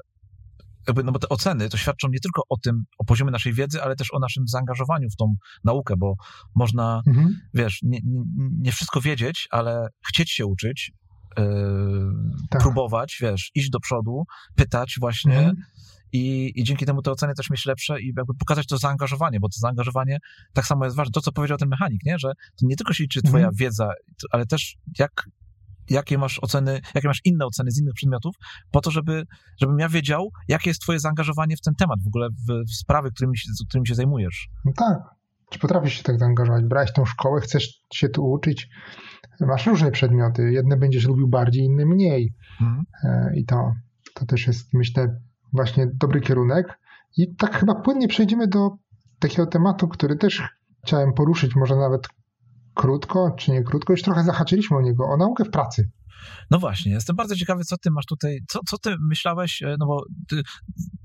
jakby, no bo te oceny to świadczą nie tylko o tym, o poziomie naszej wiedzy, ale też o naszym zaangażowaniu w tą naukę, bo można, Mhm, wiesz, nie, nie, wszystko wiedzieć, ale chcieć się uczyć, y, Tak. próbować, wiesz, iść do przodu, pytać właśnie, mhm. I, I dzięki temu te oceny też mieć lepsze i jakby pokazać to zaangażowanie, bo to zaangażowanie tak samo jest ważne. To, co powiedział ten mechanik, nie? że to nie tylko się liczy twoja Mhm. wiedza, ale też jak, jakie masz oceny, jakie masz inne oceny z innych przedmiotów, po to, żeby, żebym ja wiedział, jakie jest twoje zaangażowanie w ten temat, w ogóle w, w sprawy, którymi się, którymi się zajmujesz. No tak. Czy potrafisz się tak zaangażować? Brałeś tą szkołę, chcesz się tu uczyć, masz różne przedmioty. Jedne będziesz lubił bardziej, inne mniej. Mhm. E, I to, to też jest, myślę, właśnie dobry kierunek. I tak chyba płynnie przejdziemy do takiego tematu, który też chciałem poruszyć, może nawet krótko, czy nie krótko, już trochę zahaczyliśmy o niego, o naukę w pracy. No właśnie, jestem bardzo ciekawy, co ty masz tutaj, co, co ty myślałeś, e, no bo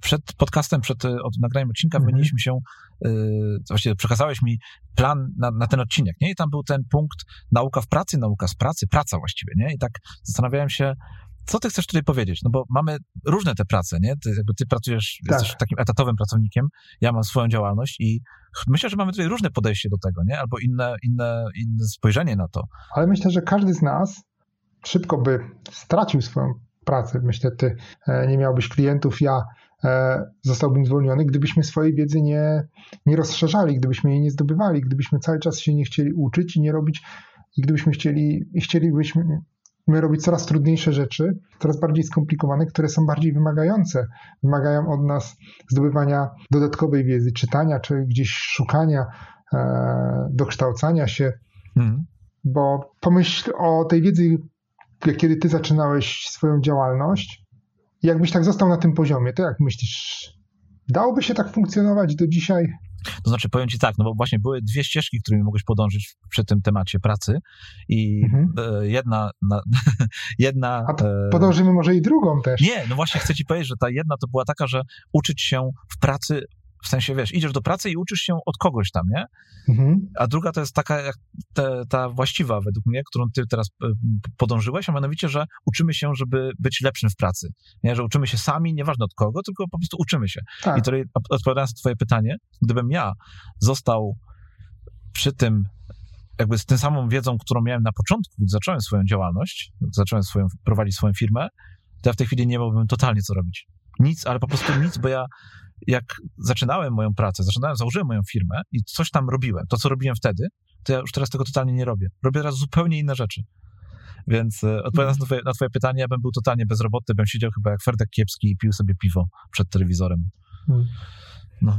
przed podcastem, przed e, od nagraniem odcinka Mhm. wymieniliśmy się, yy, właściwie przekazałeś mi plan na, na ten odcinek, nie? I tam był ten punkt nauka w pracy, nauka z pracy, praca właściwie, nie? I tak zastanawiałem się, co ty chcesz tutaj powiedzieć? No bo mamy różne te prace, nie? Ty, jakby ty pracujesz, Tak. jesteś takim etatowym pracownikiem, ja mam swoją działalność i myślę, że mamy tutaj różne podejście do tego, nie? Albo inne, inne, inne spojrzenie na to. Ale myślę, że każdy z nas szybko by stracił swoją pracę. Myślę, ty e, nie miałbyś klientów, ja e, zostałbym zwolniony, gdybyśmy swojej wiedzy nie, nie rozszerzali, gdybyśmy jej nie zdobywali, gdybyśmy cały czas się nie chcieli uczyć i nie robić, i gdybyśmy chcieli, i chcielibyśmy my robić coraz trudniejsze rzeczy, coraz bardziej skomplikowane, które są bardziej wymagające. Wymagają od nas zdobywania dodatkowej wiedzy, czytania, czy gdzieś szukania, e, dokształcania się, Mhm. bo pomyśl o tej wiedzy, kiedy ty zaczynałeś swoją działalność. i Jakbyś tak został na tym poziomie, to jak myślisz, dałoby się tak funkcjonować do dzisiaj? To znaczy, powiem ci tak, no bo właśnie były dwie ścieżki, którymi mogłeś podążyć przy tym temacie pracy i Mhm. e, jedna, na, jedna... A to e, Podążymy może i drugą też. nie, no właśnie chcę ci powiedzieć, że ta jedna to była taka, że uczyć się w pracy W sensie, wiesz, idziesz do pracy i uczysz się od kogoś tam, nie? Mhm. A druga to jest taka jak te, ta właściwa według mnie, którą ty teraz e, podążyłeś, a mianowicie, że uczymy się, żeby być lepszym w pracy. Nie, że uczymy się sami, nieważne od kogo, tylko po prostu uczymy się. Tak. I tutaj odpowiadając na twoje pytanie, gdybym ja został przy tym, jakby z tą samą wiedzą, którą miałem na początku, gdy zacząłem swoją działalność, zacząłem swoją, prowadzić swoją firmę, to ja w tej chwili nie miałbym totalnie co robić. Nic, ale po prostu nic, bo ja jak zaczynałem moją pracę, zaczynałem, założyłem moją firmę i coś tam robiłem, to co robiłem wtedy, to ja już teraz tego totalnie nie robię. Robię teraz zupełnie inne rzeczy. Więc e, odpowiadając na twoje, na twoje pytanie, ja bym był totalnie bezrobotny, bym siedział chyba jak Ferdek Kiepski i pił sobie piwo przed telewizorem. Hmm. No.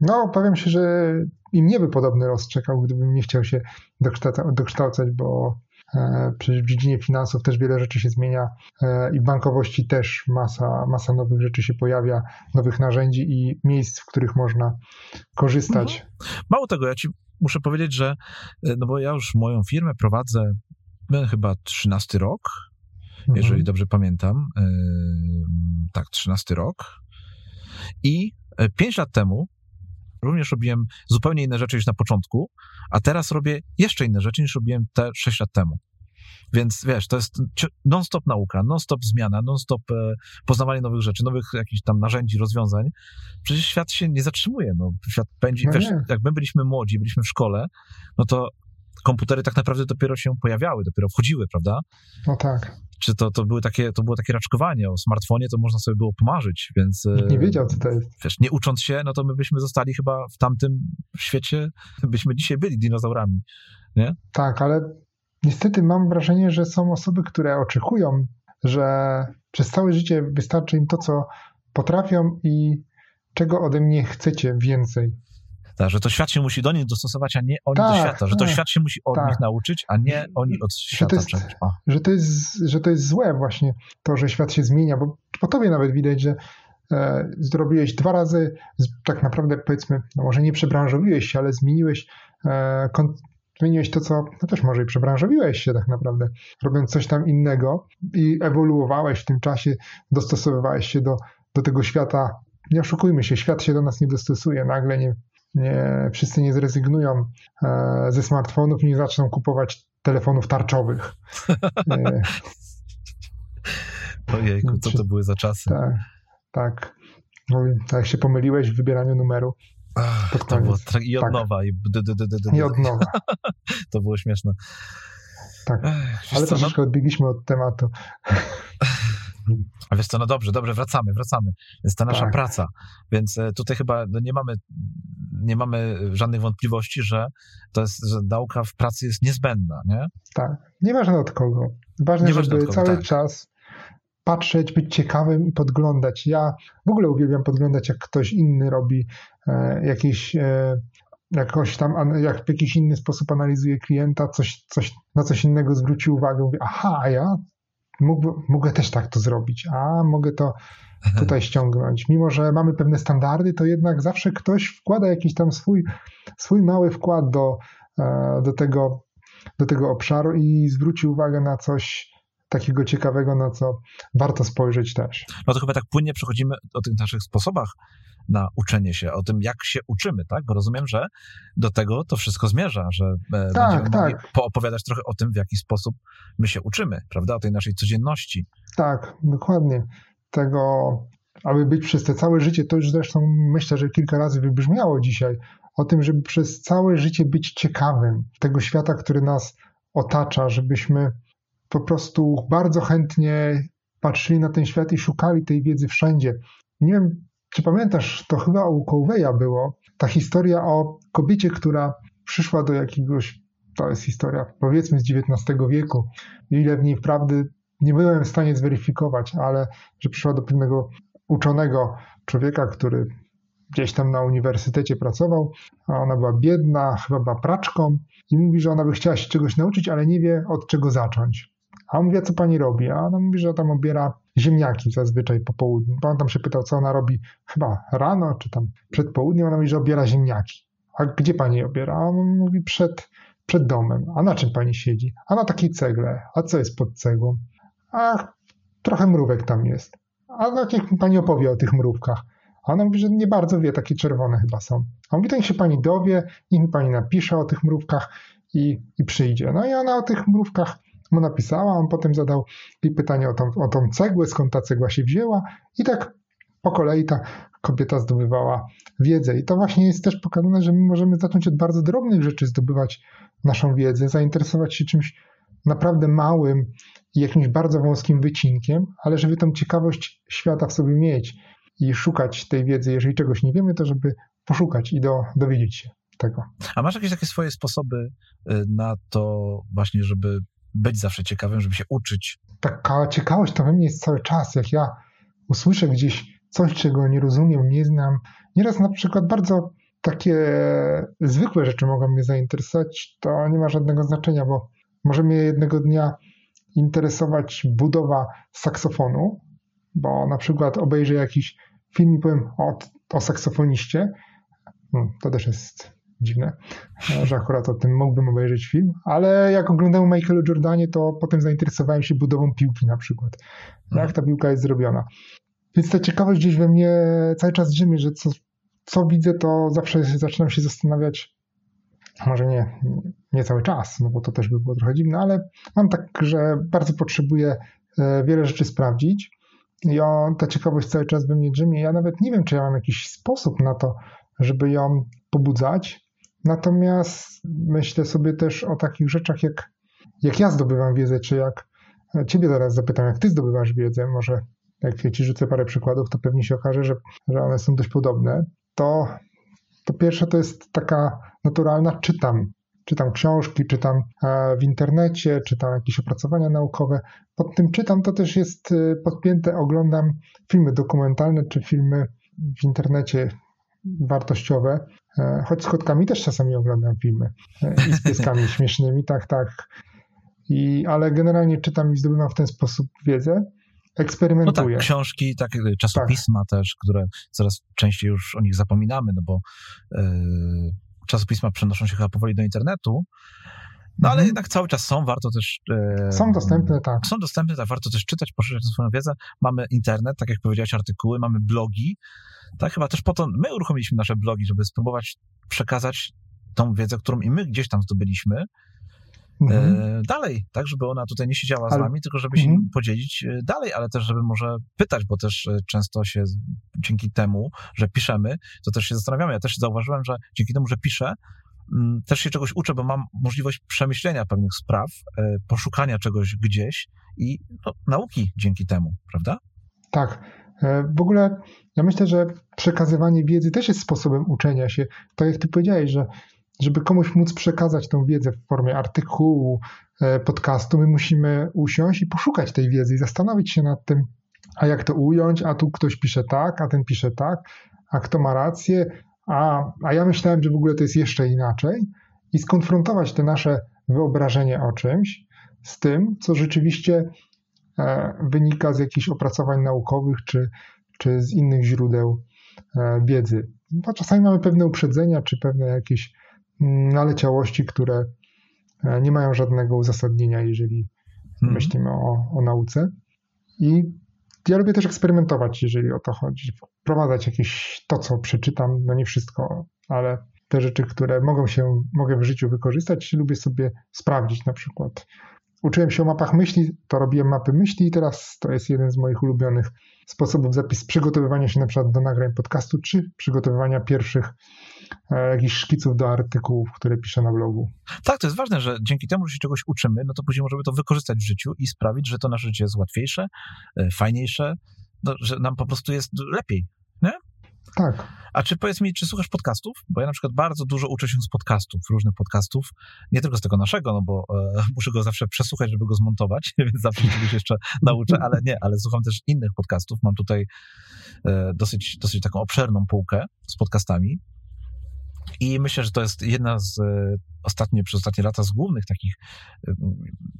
No, obawiam się, że i mnie by podobny los czekał, gdybym nie chciał się dokształcać, dokształcać bo przecież w dziedzinie finansów też wiele rzeczy się zmienia e, i w bankowości też masa, masa nowych rzeczy się pojawia, nowych narzędzi i miejsc, w których można korzystać. Mhm. Mało tego, ja ci muszę powiedzieć, że e, no bo ja już moją firmę prowadzę chyba 13 rok, mhm. jeżeli dobrze pamiętam. E, tak, 13 rok. I 5 lat temu również robiłem zupełnie inne rzeczy niż na początku, a teraz robię jeszcze inne rzeczy niż robiłem te 6 lat temu. Więc wiesz, to jest non-stop nauka, non-stop zmiana, non-stop e, poznawanie nowych rzeczy, nowych jakichś tam narzędzi, rozwiązań. Przecież świat się nie zatrzymuje. No. Świat pędzi. No wiesz, jak my byliśmy młodzi, byliśmy w szkole, no to komputery tak naprawdę dopiero się pojawiały, dopiero wchodziły, prawda? No tak. Czy to, to, były takie, to było takie raczkowanie o smartfonie, to można sobie było pomarzyć, więc... Nikt nie wiedział, co to jest. Wiesz, nie ucząc się, no to my byśmy zostali chyba w tamtym świecie, byśmy dzisiaj byli dinozaurami, nie? Tak, ale niestety mam wrażenie, że są osoby, które oczekują, że przez całe życie wystarczy im to, co potrafią i czego ode mnie chcecie więcej. Tak, że to świat się musi do nich dostosować, a nie oni tak, do świata. Że to tak, świat się musi od tak. nich nauczyć, a nie oni od świata. Że to, jest, że, to jest, że to jest złe właśnie, to, że świat się zmienia, bo po tobie nawet widać, że e, zrobiłeś dwa razy, tak naprawdę powiedzmy, no może nie przebranżowiłeś się, ale zmieniłeś, e, zmieniłeś to, co, no też może i przebranżowiłeś się tak naprawdę, robiąc coś tam innego i ewoluowałeś w tym czasie, dostosowywałeś się do, do tego świata. Nie oszukujmy się, świat się do nas nie dostosuje, nagle nie, nie, wszyscy nie zrezygnują e, ze smartfonów i nie zaczną kupować telefonów tarczowych. E, Ojejku, co to były za czasy? Tak, tak. No, tak jak się pomyliłeś w wybieraniu numeru. Ach, to było tra- I od tak. nowa. I, d, d, d, I od nowa. to było śmieszne. Tak, Ech, ale co, troszeczkę no... odbiegliśmy od tematu. A wiesz co, no dobrze, dobrze, wracamy, wracamy. Jest ta nasza tak. praca, więc e, tutaj chyba no nie mamy nie mamy żadnych wątpliwości, że to jest, że nauka w pracy jest niezbędna, nie? Tak. Nieważne od kogo. Ważne, Nieważne żeby kogo, cały tak. czas patrzeć, być ciekawym i podglądać. Ja w ogóle uwielbiam podglądać, jak ktoś inny robi e, jakieś e, jakoś tam, jak w jakiś inny sposób analizuje klienta, coś, coś, na coś innego zwróci uwagę, mówię, aha, ja mógł, mogę też tak to zrobić, a mogę to tutaj ściągnąć. Mimo, że mamy pewne standardy, to jednak zawsze ktoś wkłada jakiś tam swój, swój mały wkład do, e, do, tego, do tego obszaru i zwróci uwagę na coś takiego ciekawego, na co warto spojrzeć też. No to chyba tak płynnie przechodzimy o tych naszych sposobach na uczenie się, o tym, jak się uczymy, tak? Bo rozumiem, że do tego to wszystko zmierza, że e, tak, będziemy tak. mogli poopowiadać trochę o tym, w jaki sposób my się uczymy, prawda? O tej naszej codzienności. Tak, dokładnie tego, aby być przez te całe życie, to już zresztą myślę, że kilka razy wybrzmiało dzisiaj, o tym, żeby przez całe życie być ciekawym tego świata, który nas otacza, żebyśmy po prostu bardzo chętnie patrzyli na ten świat i szukali tej wiedzy wszędzie. Nie wiem, czy pamiętasz, to chyba u Coveya było, ta historia o kobiecie, która przyszła do jakiegoś, to jest historia powiedzmy z XIX wieku, ile w niej prawdy nie byłem w stanie zweryfikować, ale że przyszła do pewnego uczonego człowieka, który gdzieś tam na uniwersytecie pracował, a ona była biedna, chyba była praczką i mówi, że ona by chciała się czegoś nauczyć, ale nie wie od czego zacząć. A on mówi, a co pani robi? A ona mówi, że tam obiera ziemniaki zazwyczaj po południu. Pan tam się pytał, co ona robi chyba rano, czy tam przed południem. Ona mówi, że obiera ziemniaki. A gdzie pani je obiera? A on mówi, przed, przed domem. A na czym pani siedzi? A na takiej cegle. A co jest pod cegłą? a trochę mrówek tam jest. A tak jak pani opowie o tych mrówkach. A ona mówi, że nie bardzo wie, takie czerwone chyba są. A on mówi, to niech się pani dowie, niech mi pani napisze o tych mrówkach i, i przyjdzie. No i ona o tych mrówkach mu napisała, on potem zadał jej pytanie o tą, o tą cegłę, skąd ta cegła się wzięła i tak po kolei ta kobieta zdobywała wiedzę. I to właśnie jest też pokazane, że my możemy zacząć od bardzo drobnych rzeczy zdobywać naszą wiedzę, zainteresować się czymś naprawdę małym i jakimś bardzo wąskim wycinkiem, ale żeby tą ciekawość świata w sobie mieć i szukać tej wiedzy, jeżeli czegoś nie wiemy, to żeby poszukać i do, dowiedzieć się tego. A masz jakieś takie swoje sposoby y, na to właśnie, żeby być zawsze ciekawym, żeby się uczyć? Taka ciekawość to we mnie jest cały czas. Jak ja usłyszę gdzieś coś, czego nie rozumiem, nie znam, nieraz na przykład bardzo takie zwykłe rzeczy mogą mnie zainteresować, to nie ma żadnego znaczenia, bo może mnie jednego dnia interesować budowa saksofonu, bo na przykład obejrzę jakiś film i powiem o, o saksofoniście. Hmm, to też jest dziwne, że akurat o tym mógłbym obejrzeć film, ale jak oglądałem Michaelu Jordanie, to potem zainteresowałem się budową piłki na przykład. Jak ta piłka jest zrobiona. Więc ta ciekawość gdzieś we mnie cały czas drzemie, że co, co widzę, to zawsze zaczynam się zastanawiać, może nie, nie cały czas, no bo to też by było trochę dziwne, ale mam tak, że bardzo potrzebuję e, wiele rzeczy sprawdzić i on, ta ciekawość cały czas we mnie drzemie. Ja nawet nie wiem, czy ja mam jakiś sposób na to, żeby ją pobudzać, natomiast myślę sobie też o takich rzeczach, jak, jak ja zdobywam wiedzę, czy jak e, ciebie zaraz zapytam, jak ty zdobywasz wiedzę, może jak ci rzucę parę przykładów, to pewnie się okaże, że, że one są dość podobne. To, to pierwsze to jest taka naturalna, czytam. Czytam książki, czytam e, w internecie, czytam jakieś opracowania naukowe. Pod tym czytam to też jest e, podpięte, oglądam filmy dokumentalne czy filmy w internecie wartościowe. E, choć z kotkami też czasami oglądam filmy i z pieskami śmiesznymi, tak, tak. I, ale generalnie czytam i zdobywam w ten sposób wiedzę eksperymentuję. No tak, książki, tak, czasopisma tak. też, które coraz częściej już o nich zapominamy, no bo yy, czasopisma przenoszą się chyba powoli do internetu, no ale mhm. jednak cały czas są, warto też... Yy, są dostępne, tak. Są dostępne, tak, warto też czytać, poszerzać swoją wiedzę. Mamy internet, tak jak powiedziałeś, artykuły, mamy blogi, tak, chyba też po to my uruchomiliśmy nasze blogi, żeby spróbować przekazać tą wiedzę, którą i my gdzieś tam zdobyliśmy, mhm. E, dalej, tak, żeby ona tutaj nie siedziała ale... z nami, tylko żeby się mhm. podzielić e, dalej, ale też, żeby może pytać, bo też e, często się dzięki temu, że piszemy, to też się zastanawiamy. Ja też zauważyłem, że dzięki temu, że piszę, też się czegoś uczę, bo mam możliwość przemyślenia pewnych spraw, poszukania czegoś gdzieś i no, nauki dzięki temu, prawda? Tak. W ogóle ja myślę, że przekazywanie wiedzy też jest sposobem uczenia się. Tak jak ty powiedziałeś, że żeby komuś móc przekazać tą wiedzę w formie artykułu, e, podcastu, my musimy usiąść i poszukać tej wiedzy i zastanowić się nad tym, a jak to ująć, a tu ktoś pisze tak, a ten pisze tak, a kto ma rację, a, a ja myślałem, że w ogóle to jest jeszcze inaczej i skonfrontować te nasze wyobrażenie o czymś z tym, co rzeczywiście e, wynika z jakichś opracowań naukowych czy, czy z innych źródeł e, wiedzy. Bo czasami mamy pewne uprzedzenia, czy pewne jakieś naleciałości, które e, nie mają żadnego uzasadnienia, jeżeli hmm. myślimy o, o nauce. I ja lubię też eksperymentować, jeżeli o to chodzi. Wprowadzać jakieś to, co przeczytam, no nie wszystko, ale te rzeczy, które mogą się, mogę w życiu wykorzystać, lubię sobie sprawdzić na przykład. Uczyłem się o mapach myśli, to robiłem mapy myśli i teraz to jest jeden z moich ulubionych sposobów zapis przygotowywania się na przykład do nagrań podcastu, czy przygotowywania pierwszych e, jakichś szkiców do artykułów, które piszę na blogu. Tak, to jest ważne, że dzięki temu, że się czegoś uczymy, no to później możemy to wykorzystać w życiu i sprawić, że to nasze życie jest łatwiejsze, e, fajniejsze, no, że nam po prostu jest lepiej, nie? Tak. A czy powiedz mi, czy słuchasz podcastów? Bo ja na przykład bardzo dużo uczę się z podcastów, różnych podcastów, nie tylko z tego naszego, no bo e, muszę go zawsze przesłuchać, żeby go zmontować, więc zawsze czegoś jeszcze nauczę, ale nie, ale słucham też innych podcastów. Mam tutaj e, dosyć, dosyć taką obszerną półkę z podcastami. I myślę, że to jest jedna z e, ostatnie, przez ostatnie lata z głównych takich, e,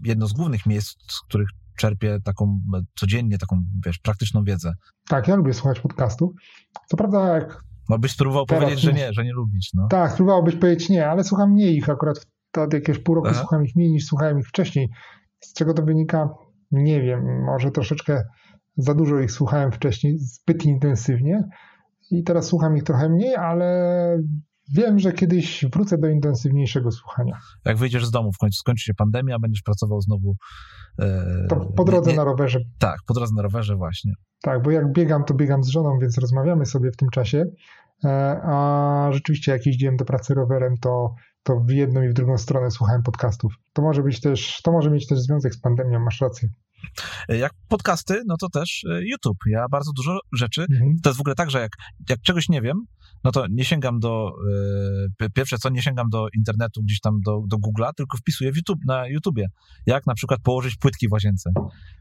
jedno z głównych miejsc, z których czerpię taką e, codziennie, taką, wiesz, praktyczną wiedzę. Tak, ja lubię słuchać podcastów. Co prawda, jak. No byś spróbował teraz, powiedzieć, że nie, że nie lubisz. No. Tak, spróbowałbyś powiedzieć nie, ale słucham mniej ich. Akurat od jakiegoś pół roku Aha. słucham ich mniej niż słuchałem ich wcześniej. Z czego to wynika? Nie wiem. Może troszeczkę za dużo ich słuchałem wcześniej, zbyt intensywnie i teraz słucham ich trochę mniej, ale wiem, że kiedyś wrócę do intensywniejszego słuchania. Jak wyjdziesz z domu, w końcu skończy się pandemia, będziesz pracował znowu. E, to po drodze nie, na rowerze. Tak, po drodze na rowerze, właśnie. Tak, bo jak biegam, to biegam z żoną, więc rozmawiamy sobie w tym czasie. E, a rzeczywiście, jak jeździłem do pracy rowerem, to, to w jedną i w drugą stronę słuchałem podcastów. To może być też, to może mieć też związek z pandemią, masz rację. Jak podcasty, no to też e, YouTube. Ja bardzo dużo rzeczy. Mhm. To jest w ogóle tak, że jak, jak czegoś nie wiem, no to nie sięgam do, e, pierwsze co, nie sięgam do internetu, gdzieś tam do, do Google'a, tylko wpisuję w YouTube, na YouTubie, jak na przykład położyć płytki w łazience,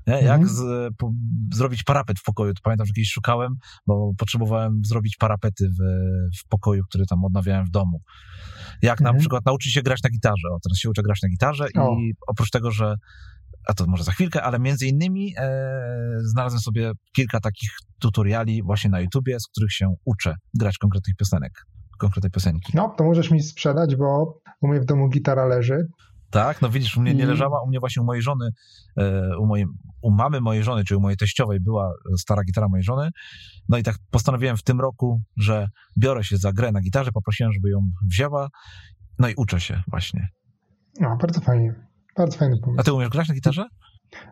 nie? jak mhm. z, po, zrobić parapet w pokoju. To pamiętam, że kiedyś szukałem, bo potrzebowałem zrobić parapety w, w pokoju, który tam odnawiałem w domu. Jak mhm. na przykład nauczyć się grać na gitarze. O, teraz się uczę grać na gitarze o. i oprócz tego, że a to może za chwilkę, ale między innymi e, znalazłem sobie kilka takich tutoriali właśnie na YouTubie, z których się uczę grać konkretnych piosenek, konkretnej piosenki. No, to możesz mi sprzedać, bo u mnie w domu gitara leży. Tak, no widzisz, u mnie nie leżała, u mnie właśnie u mojej żony, e, u, mojej, u mamy mojej żony, czy u mojej teściowej była stara gitara mojej żony. No i tak postanowiłem w tym roku, że biorę się za grę na gitarze, poprosiłem, żeby ją wzięła, no i uczę się właśnie. No, bardzo fajnie. Bardzo fajny pomysł. A ty umiesz grać na gitarze?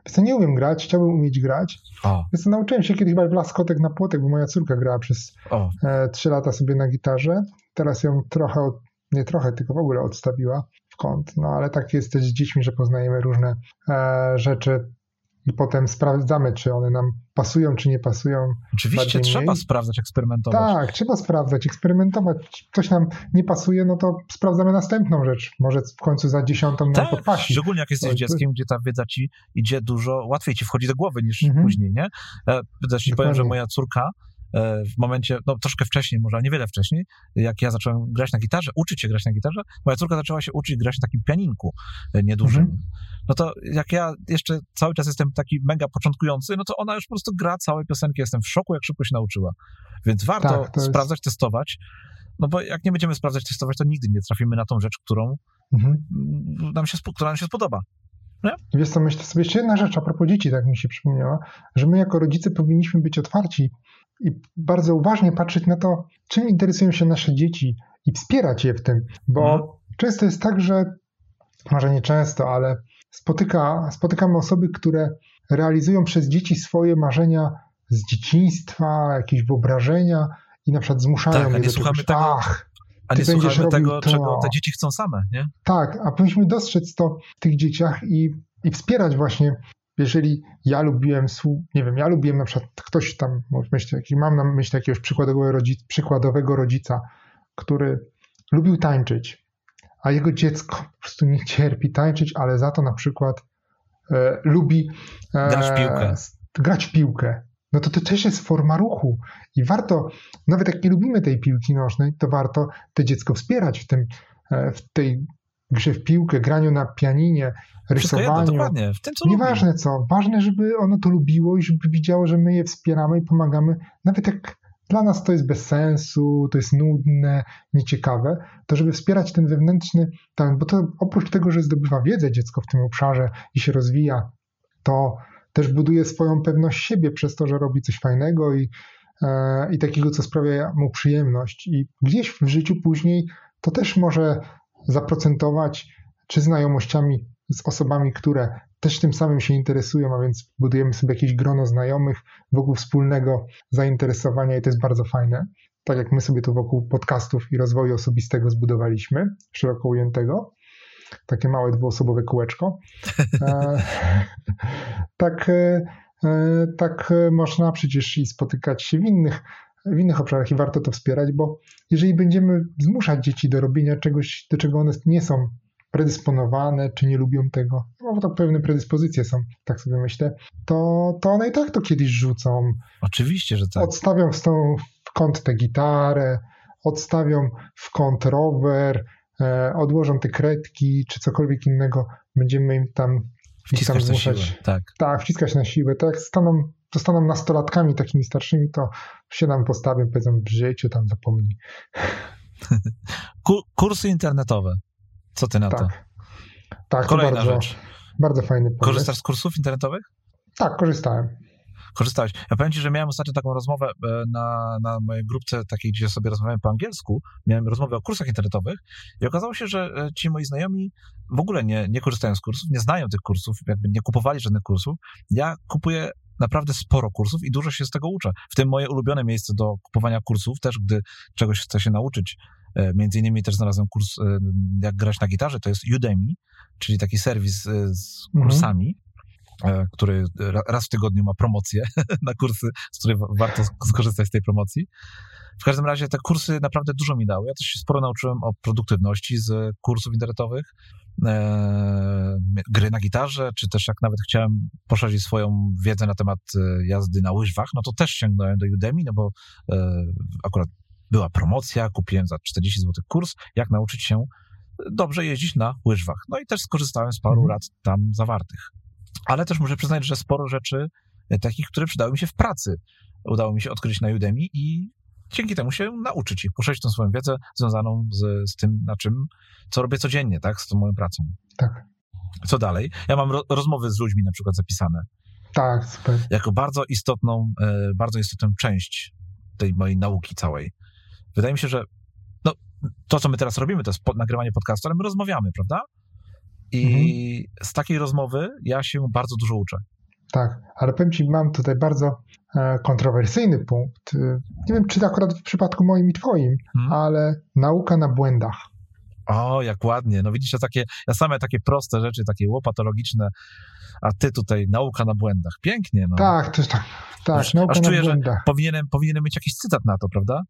Wiesz nie umiem grać, chciałbym umieć grać. O. Więc nauczyłem się kiedyś chyba w laskotek na płotek, bo moja córka grała przez e, 3 lata sobie na gitarze. Teraz ją trochę, nie trochę, tylko w ogóle odstawiła w kąt. No ale tak jest też z dziećmi, że poznajemy różne e, rzeczy i potem sprawdzamy, czy one nam pasują, czy nie pasują. Oczywiście trzeba mniej. sprawdzać, eksperymentować. Tak, trzeba sprawdzać, eksperymentować. Coś nam nie pasuje, no to sprawdzamy następną rzecz. Może w końcu za dziesiątą nam tak, podpasi. Szczególnie jak jesteś to, dzieckiem, gdzie ta wiedza ci idzie dużo łatwiej, ci wchodzi do głowy niż mhm. później, nie? Ja też ci powiem, że moja córka E, w momencie, no troszkę wcześniej, może niewiele wcześniej, jak ja zacząłem grać na gitarze, uczyć się grać na gitarze, moja córka zaczęła się uczyć grać na takim pianinku e, niedużym. Mhm. No to jak ja jeszcze cały czas jestem taki mega początkujący, no to ona już po prostu gra całe piosenki. Jestem w szoku, jak szybko się nauczyła. Więc warto tak, jest... sprawdzać, testować, no bo jak nie będziemy sprawdzać, testować, to nigdy nie trafimy na tą rzecz, którą mhm. nam się, która nam się spodoba. Nie? Wiesz co, myślę sobie jeszcze jedna rzecz a propos dzieci, tak mi się przypomniała, że my jako rodzice powinniśmy być otwarci i bardzo uważnie patrzeć na to, czym interesują się nasze dzieci i wspierać je w tym, bo mhm. często jest tak, że może nie często, ale spotyka, spotykamy osoby, które realizują przez dzieci swoje marzenia z dzieciństwa, jakieś wyobrażenia i na przykład zmuszają tak, je do słuchamy czegoś, tego, ach, a nie słuchamy tego, to. czego te dzieci chcą same, nie? Tak, a powinniśmy dostrzec to w tych dzieciach i, i wspierać właśnie jeżeli ja lubiłem, nie wiem, ja lubiłem na przykład ktoś tam, myślę, mam na myśli jakiegoś przykładowego, rodzic, przykładowego rodzica, który lubił tańczyć, a jego dziecko po prostu nie cierpi tańczyć, ale za to na przykład e, lubi e, grać piłkę. Grać piłkę. No to to też jest forma ruchu i warto, nawet jak nie lubimy tej piłki nożnej, to warto to dziecko wspierać w, tym, e, w tej grze w piłkę, graniu na pianinie, rysowaniu. Jedno, w tym co Nieważne lubi. co, ważne, żeby ono to lubiło i żeby widziało, że my je wspieramy i pomagamy, nawet jak dla nas to jest bez sensu, to jest nudne, nieciekawe, to żeby wspierać ten wewnętrzny talent, bo to oprócz tego, że zdobywa wiedzę dziecko w tym obszarze i się rozwija, to też buduje swoją pewność siebie przez to, że robi coś fajnego i, e, i takiego, co sprawia mu przyjemność. I gdzieś w życiu później to też może zaprocentować czy znajomościami z osobami, które też tym samym się interesują, a więc budujemy sobie jakieś grono znajomych wokół wspólnego zainteresowania i to jest bardzo fajne. Tak jak my sobie to wokół podcastów i rozwoju osobistego zbudowaliśmy, szeroko ujętego. Takie małe dwuosobowe kółeczko. E, tak, e, e, tak można przecież i spotykać się w innych w innych obszarach i warto to wspierać, bo jeżeli będziemy zmuszać dzieci do robienia czegoś, do czego one nie są predysponowane, czy nie lubią tego, no bo to pewne predyspozycje są, tak sobie myślę, to, to one i tak to kiedyś rzucą. Oczywiście, że tak. Odstawią w, tą, w kąt tę gitarę, odstawią w kąt rower, e, odłożą te kredki, czy cokolwiek innego, będziemy im tam wciskać tam zmuszać. Na siłę, tak. tak, wciskać na siłę. Tak staną zostaną nastolatkami takimi starszymi, to się nam postawią, powiedzą w życiu, tam zapomnij. Kursy internetowe. Co ty na tak. to? Tak, Kolejna bardzo, rzecz. Bardzo fajny pomysł. Korzystasz z kursów internetowych? Tak, korzystałem. korzystałeś. Ja powiem ci, że miałem ostatnio taką rozmowę e, na, na mojej grupce takiej, gdzie sobie rozmawiałem po angielsku. Miałem rozmowę o kursach internetowych i okazało się, że e, ci moi znajomi w ogóle nie, nie korzystają z kursów, nie znają tych kursów, jakby nie kupowali żadnych kursów. Ja kupuję naprawdę sporo kursów i dużo się z tego uczę. W tym moje ulubione miejsce do kupowania kursów, też gdy czegoś chcę się nauczyć. E, między innymi też znalazłem kurs, jak grać na gitarze, to jest Udemy, czyli taki serwis z mhm. kursami. E, który raz w tygodniu ma promocję na kursy, z której warto skorzystać z tej promocji. W każdym razie te kursy naprawdę dużo mi dały. Ja też się sporo nauczyłem o produktywności z kursów internetowych, e, gry na gitarze, czy też jak nawet chciałem poszerzyć swoją wiedzę na temat e, jazdy na łyżwach, no to też sięgnąłem do Udemy, no bo e, akurat była promocja, kupiłem za 40 zł kurs, jak nauczyć się dobrze jeździć na łyżwach. No i też skorzystałem z paru mhm. rad tam zawartych ale też muszę przyznać, że sporo rzeczy e, takich, które przydały mi się w pracy, udało mi się odkryć na Udemy i dzięki temu się nauczyć i poszerzyć tą swoją wiedzę związaną z, z tym, na czym, co robię codziennie, tak, z tą moją pracą. Tak. Co dalej? Ja mam ro rozmowy z ludźmi na przykład zapisane. Tak, super. Jako bardzo istotną, e, bardzo istotną część tej mojej nauki całej. Wydaje mi się, że no, to, co my teraz robimy, to jest nagrywanie podcastu, ale my rozmawiamy, prawda? I mhm. z takiej rozmowy ja się bardzo dużo uczę. Tak, ale powiem Ci, mam tutaj bardzo e, kontrowersyjny punkt. E, nie wiem, czy akurat w przypadku moim i Twoim, hmm? ale nauka na błędach. O, jak ładnie. No widzicie, takie, ja same takie proste rzeczy, takie łopatologiczne, a ty tutaj nauka na błędach. Pięknie. No. Tak, to jest tak. Tak, aż, nauka aż na czuję, błędach. Że powinienem, powinienem mieć jakiś cytat na to, prawda?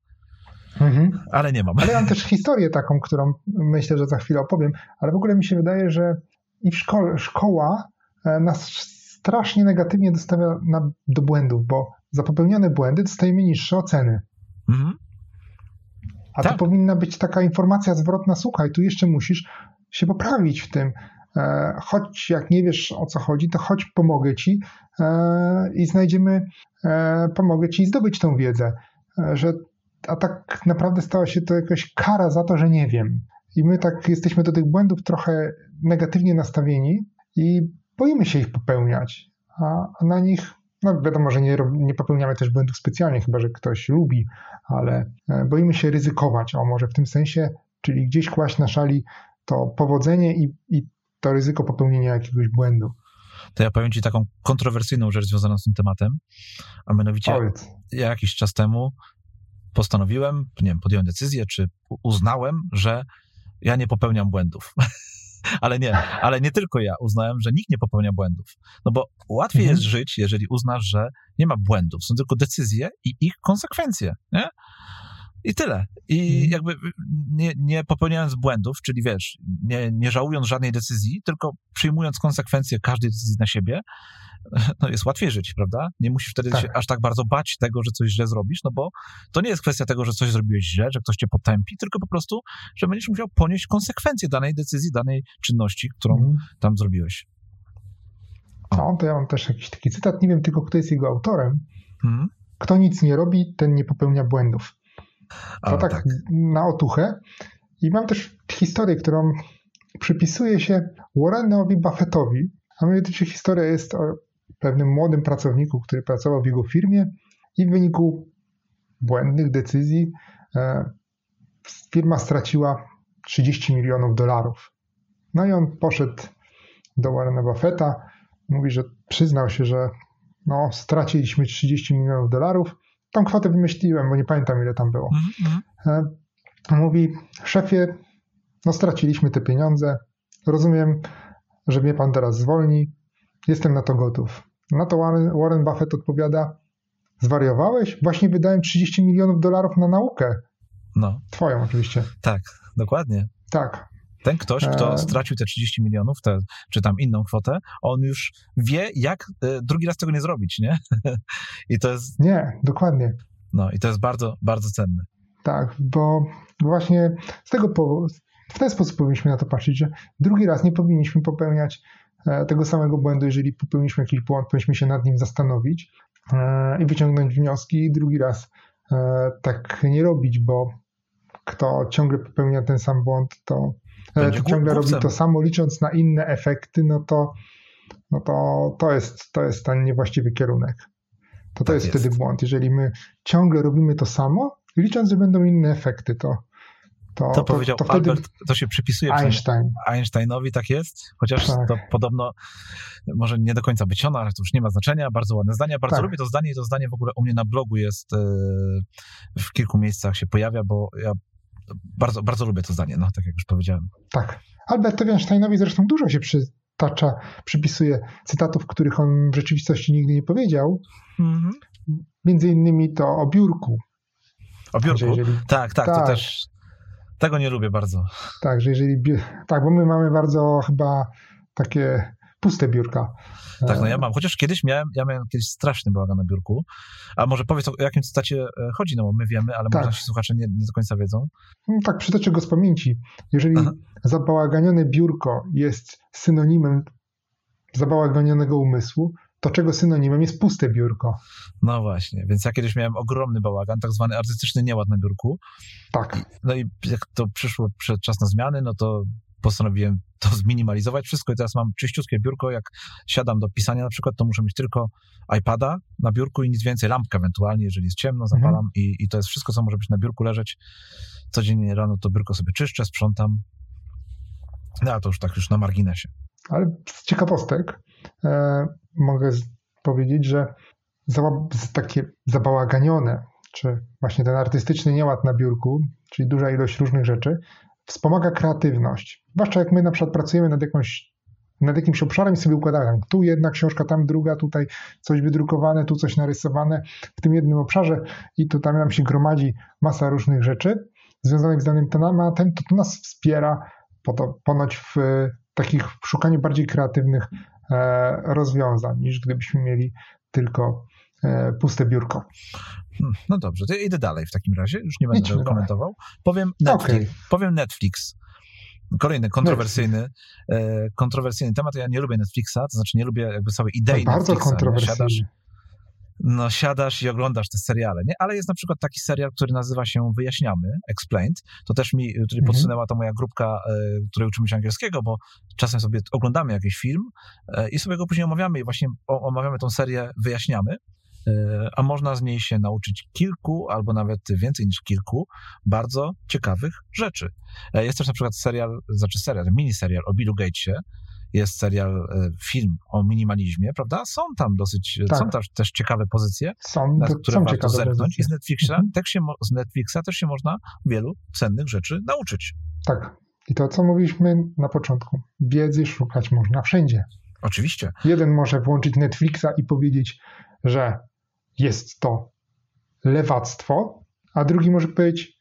Mhm. Ale nie mam. Ale mam też historię taką, którą myślę, że za chwilę opowiem, ale w ogóle mi się wydaje, że i w szkole, szkoła e, nas strasznie negatywnie na, do błędów, bo za popełnione błędy dostajemy niższe oceny. Mhm. A tak. to powinna być taka informacja zwrotna, słuchaj, tu jeszcze musisz się poprawić w tym. E, choć jak nie wiesz o co chodzi, to choć pomogę ci e, i znajdziemy, pomogę ci zdobyć tą wiedzę. Że a tak naprawdę stała się to jakaś kara za to, że nie wiem. I my tak jesteśmy do tych błędów trochę negatywnie nastawieni i boimy się ich popełniać, a, na nich, no wiadomo, że nie, nie popełniamy też błędów specjalnie, chyba że ktoś lubi, ale e, boimy się ryzykować, o może w tym sensie, czyli gdzieś kłaść na szali to powodzenie i, i to ryzyko popełnienia jakiegoś błędu. To ja powiem Ci taką kontrowersyjną rzecz związaną z tym tematem, a mianowicie Powiedz. jakiś czas temu postanowiłem, nie wiem, podjąłem decyzję, czy uznałem, że ja nie popełniam błędów. ale nie, ale nie tylko ja uznałem, że nikt nie popełnia błędów. No bo łatwiej mhm. jest żyć, jeżeli uznasz, że nie ma błędów, są tylko decyzje i ich konsekwencje, nie? I tyle. I mhm. jakby nie, nie popełniając błędów, czyli wiesz, nie, nie żałując żadnej decyzji, tylko przyjmując konsekwencje każdej decyzji na siebie, no jest łatwiej żyć, prawda? Nie musisz wtedy tak. się aż tak bardzo bać tego, że coś źle zrobisz, no bo to nie jest kwestia tego, że coś zrobiłeś źle, że ktoś cię potępi, tylko po prostu, że będziesz musiał ponieść konsekwencje danej decyzji, danej czynności, którą mhm. tam zrobiłeś. O. No, to ja mam też jakiś taki cytat, nie wiem tylko, kto jest jego autorem. Mhm. Kto nic nie robi, ten nie popełnia błędów. To tak, tak, na otuchę. I mam też historię, którą przypisuje się Warrenowi Buffettowi. A mianowicie historia jest o pewnym młodym pracowniku, który pracował w jego firmie i w wyniku błędnych decyzji e, firma straciła 30 milionów dolarów. No i on poszedł do Warrena Buffetta, mówi, że przyznał się, że no, straciliśmy 30 milionów dolarów, Tą kwotę wymyśliłem, bo nie pamiętam ile tam było. Mm-hmm. Mówi, szefie, no straciliśmy te pieniądze, rozumiem, że mnie pan teraz zwolni, jestem na to gotów. Na to Warren, Warren Buffett odpowiada, zwariowałeś? Właśnie wydałem 30 milionów dolarów na naukę. No. Twoją oczywiście. Tak, dokładnie. Tak. Ten ktoś, kto e, stracił te 30 milionów, te, czy tam inną kwotę, on już wie, jak e, drugi raz tego nie zrobić, nie? I to jest... Nie, dokładnie. No i to jest bardzo, bardzo cenne. Tak, bo właśnie z tego powodu, w ten sposób powinniśmy na to patrzeć, że drugi raz nie powinniśmy popełniać tego samego błędu, jeżeli popełniliśmy jakiś błąd, powinniśmy się nad nim zastanowić i wyciągnąć wnioski, i drugi raz tak nie robić, bo kto ciągle popełnia ten sam błąd, to będzie ciągle robi to samo, licząc na inne efekty, no to, no to, to, jest, to jest ten niewłaściwy kierunek. To to Tak jest, jest. wtedy błąd. Jeżeli my ciągle robimy to samo, licząc, że będą inne efekty, to, to, To powiedział to wtedy Albert, to się przypisuje Einstein. Einsteinowi, tak jest, chociaż Tak. to podobno może nie do końca wyciągnął, ale to już nie ma znaczenia. Bardzo ładne zdanie. Bardzo Tak. lubię to zdanie i to zdanie w ogóle u mnie na blogu jest, e, w kilku miejscach się pojawia, bo ja bardzo, bardzo lubię to zdanie, no tak jak już powiedziałem. Tak. Albertowi Einsteinowi zresztą dużo się przytacza, przypisuje cytatów, których on w rzeczywistości nigdy nie powiedział. Między innymi to o biurku. O biurku? Że jeżeli, Tak, tak, to Tak. też tego nie lubię bardzo. tak, że jeżeli. Tak, bo my mamy bardzo chyba takie puste biurka. Tak, no ja E, mam. Chociaż kiedyś miałem, ja miałem kiedyś straszny bałagan na biurku. A może powiedz, o jakim cytacie e, chodzi, no bo my wiemy, ale Tak. może nasi słuchacze nie, nie do końca wiedzą. No, tak, przytoczę go z pamięci. Jeżeli Aha. zabałaganione biurko jest synonimem zabałaganionego umysłu, to czego synonimem jest puste biurko. No właśnie, więc ja kiedyś miałem ogromny bałagan, tak zwany artystyczny nieład na biurku. Tak. No i jak to przyszło przed czas na zmiany, no to postanowiłem to zminimalizować wszystko i teraz mam czyściutkie biurko. Jak siadam do pisania na przykład, to muszę mieć tylko iPada na biurku i nic więcej, lampkę ewentualnie, jeżeli jest ciemno, zapalam i, i to jest wszystko, co może być na biurku leżeć. Codziennie rano to biurko sobie czyszczę, sprzątam. No a to już tak już na marginesie. Ale z ciekawostek e, mogę powiedzieć, że takie zabałaganione, czy właśnie ten artystyczny nieład na biurku, czyli duża ilość różnych rzeczy, wspomaga kreatywność. Zwłaszcza jak my na przykład pracujemy nad, jakąś, nad jakimś obszarem i sobie układamy tu jedna książka, tam druga, tutaj coś wydrukowane, tu coś narysowane w tym jednym obszarze i to tam nam się gromadzi masa różnych rzeczy związanych z danym tematem, to to nas wspiera po to, ponoć w takich w szukaniu bardziej kreatywnych rozwiązań, niż gdybyśmy mieli tylko e, puste biurko. Hmm, No dobrze, to ja idę dalej w takim razie, już nie będę Idźmy komentował. Powiem Netflix. Okej. Powiem Netflix. Kolejny kontrowersyjny, e, kontrowersyjny temat. Ja nie lubię Netflixa, to znaczy nie lubię jakby całej idei Bardzo Netflixa. kontrowersyjny. Siadasz, no siadasz i oglądasz te seriale, nie? Ale jest na przykład taki serial, który nazywa się Wyjaśniamy, Explained. To też mi tutaj Mhm. podsunęła ta moja grupka, e, której uczymy się angielskiego, bo czasem sobie oglądamy jakiś film e, i sobie go później omawiamy i właśnie omawiamy tą serię Wyjaśniamy. E, A można z niej się nauczyć kilku, albo nawet więcej niż kilku bardzo ciekawych rzeczy. Jest też na przykład serial, znaczy serial, miniserial o Billu Gatesie, jest serial, e, film o minimalizmie, prawda? Są tam dosyć, Tak. są też, też ciekawe pozycje, Są, na które są warto zerknąć. I z Netflixa, Mhm. też się, z Netflixa też się można wielu cennych rzeczy nauczyć. Tak. I to, co mówiliśmy na początku. Wiedzy szukać można wszędzie. Oczywiście. Jeden może włączyć Netflixa i powiedzieć, że jest to lewactwo, a drugi może powiedzieć,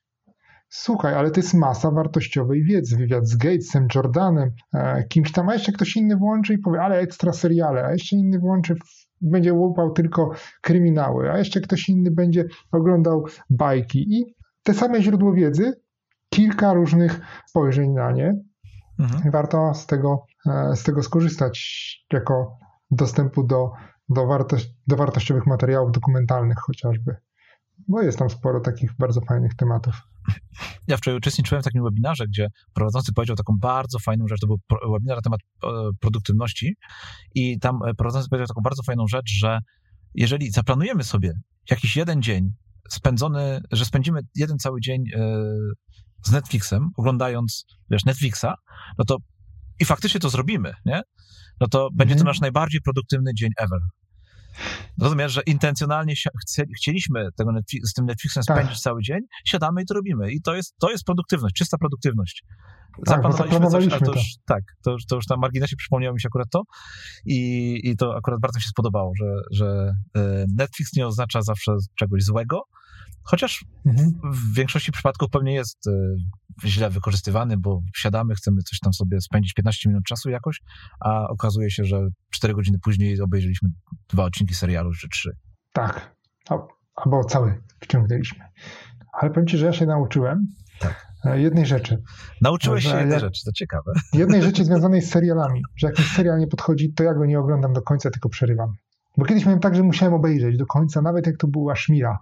słuchaj, ale to jest masa wartościowej wiedzy. Wywiad z Gatesem, Jordanem, e, kimś tam, a jeszcze ktoś inny włączy i powie, ale ekstra seriale, a jeszcze inny włączy, będzie łupał tylko kryminały, a jeszcze ktoś inny będzie oglądał bajki. I te same źródło wiedzy, kilka różnych spojrzeń na nie, Mhm. warto z tego, e, z tego skorzystać jako dostępu do, do, wartość, do wartościowych materiałów dokumentalnych chociażby. Bo jest tam sporo takich bardzo fajnych tematów. Ja wczoraj uczestniczyłem w takim webinarze, gdzie prowadzący powiedział taką bardzo fajną rzecz, to był webinar na temat e, produktywności i tam e, prowadzący powiedział taką bardzo fajną rzecz, że jeżeli zaplanujemy sobie jakiś jeden dzień spędzony, że spędzimy jeden cały dzień e, z Netflixem, oglądając, wiesz, Netflixa, no to i faktycznie to zrobimy, nie? No to będzie to Mhm. nasz najbardziej produktywny dzień ever. Rozumiesz, że intencjonalnie chcieliśmy tego Netflix, z tym Netflixem Tak. spędzić cały dzień, siadamy i to robimy. I to jest, to jest produktywność, czysta produktywność. Tak, bo coś, ale to zaplanowaliśmy już, tak, to już, to już na marginesie przypomniało mi się akurat to i, i to akurat bardzo mi się spodobało, że, że e, Netflix nie oznacza zawsze czegoś złego, chociaż Mhm. w większości przypadków pewnie jest e, źle wykorzystywany, bo wsiadamy, chcemy coś tam sobie spędzić 15 minut czasu jakoś, a okazuje się, że 4 godziny później obejrzeliśmy dwa odcinki serialu czy trzy. Tak. Al- Albo cały wciągnęliśmy. Ale powiem Ci, że ja się nauczyłem Tak. e, jednej rzeczy. Nauczyłeś się Może jednej jak- rzeczy, to ciekawe. Jednej rzeczy związanej z serialami. Że jak mi serial nie podchodzi, to ja go nie oglądam do końca, tylko przerywam. Bo kiedyś miałem tak, że musiałem obejrzeć do końca, nawet jak to była szmira.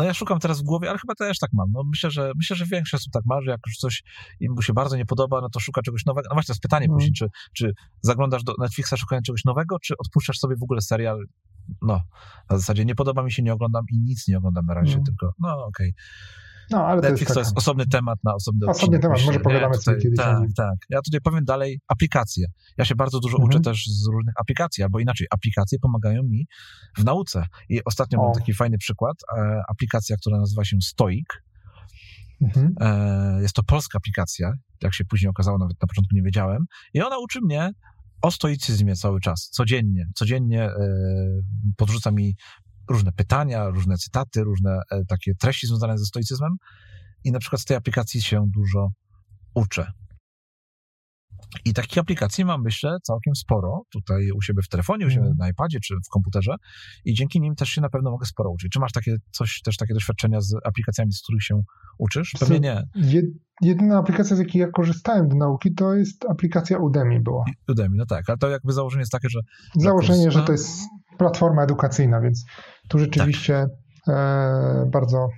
No ja szukam teraz w głowie, ale chyba też tak mam. No myślę, że myślę, że większość osób tak ma, że jak już coś im mu się bardzo nie podoba, no to szuka czegoś nowego. No właśnie to jest pytanie Mm. później, czy, czy zaglądasz do Netflixa szukając czegoś nowego, czy odpuszczasz sobie w ogóle serial no, na zasadzie nie podoba mi się, nie oglądam i nic nie oglądam na razie, Mm. tylko no okej. No, ale Netflix to to jest, jest taka... osobny temat na osobny Osobny odcinek, temat, może pogadamy nie? sobie Tutaj- kiedyś Tak, tak. Ja tutaj powiem dalej aplikacje. Ja się bardzo dużo Mhm. uczę też z różnych aplikacji, albo inaczej, aplikacje pomagają mi w nauce. I ostatnio O. mam taki fajny przykład. E, aplikacja, która nazywa się Stoik. Mhm. E, jest to polska aplikacja, jak się później okazało, nawet na początku nie wiedziałem. I ona uczy mnie o stoicyzmie cały czas, codziennie. Codziennie e, podrzuca mi różne pytania, różne cytaty, różne e, takie treści związane ze stoicyzmem. I na przykład z tej aplikacji się dużo uczę. I takich aplikacji mam, myślę, całkiem sporo tutaj u siebie w telefonie, u siebie Mhm. na iPadzie czy w komputerze i dzięki nim też się na pewno mogę sporo uczyć. Czy masz takie coś, też takie doświadczenia z aplikacjami, z których się uczysz? Pewnie Co- nie. Jed, jedyna aplikacja, z jakiej ja korzystałem do nauki, to jest aplikacja Udemy była. Udemy, no tak, ale to jakby założenie jest takie, że Założenie, kurs- że no. to jest platforma edukacyjna, więc tu rzeczywiście Tak. e, bardzo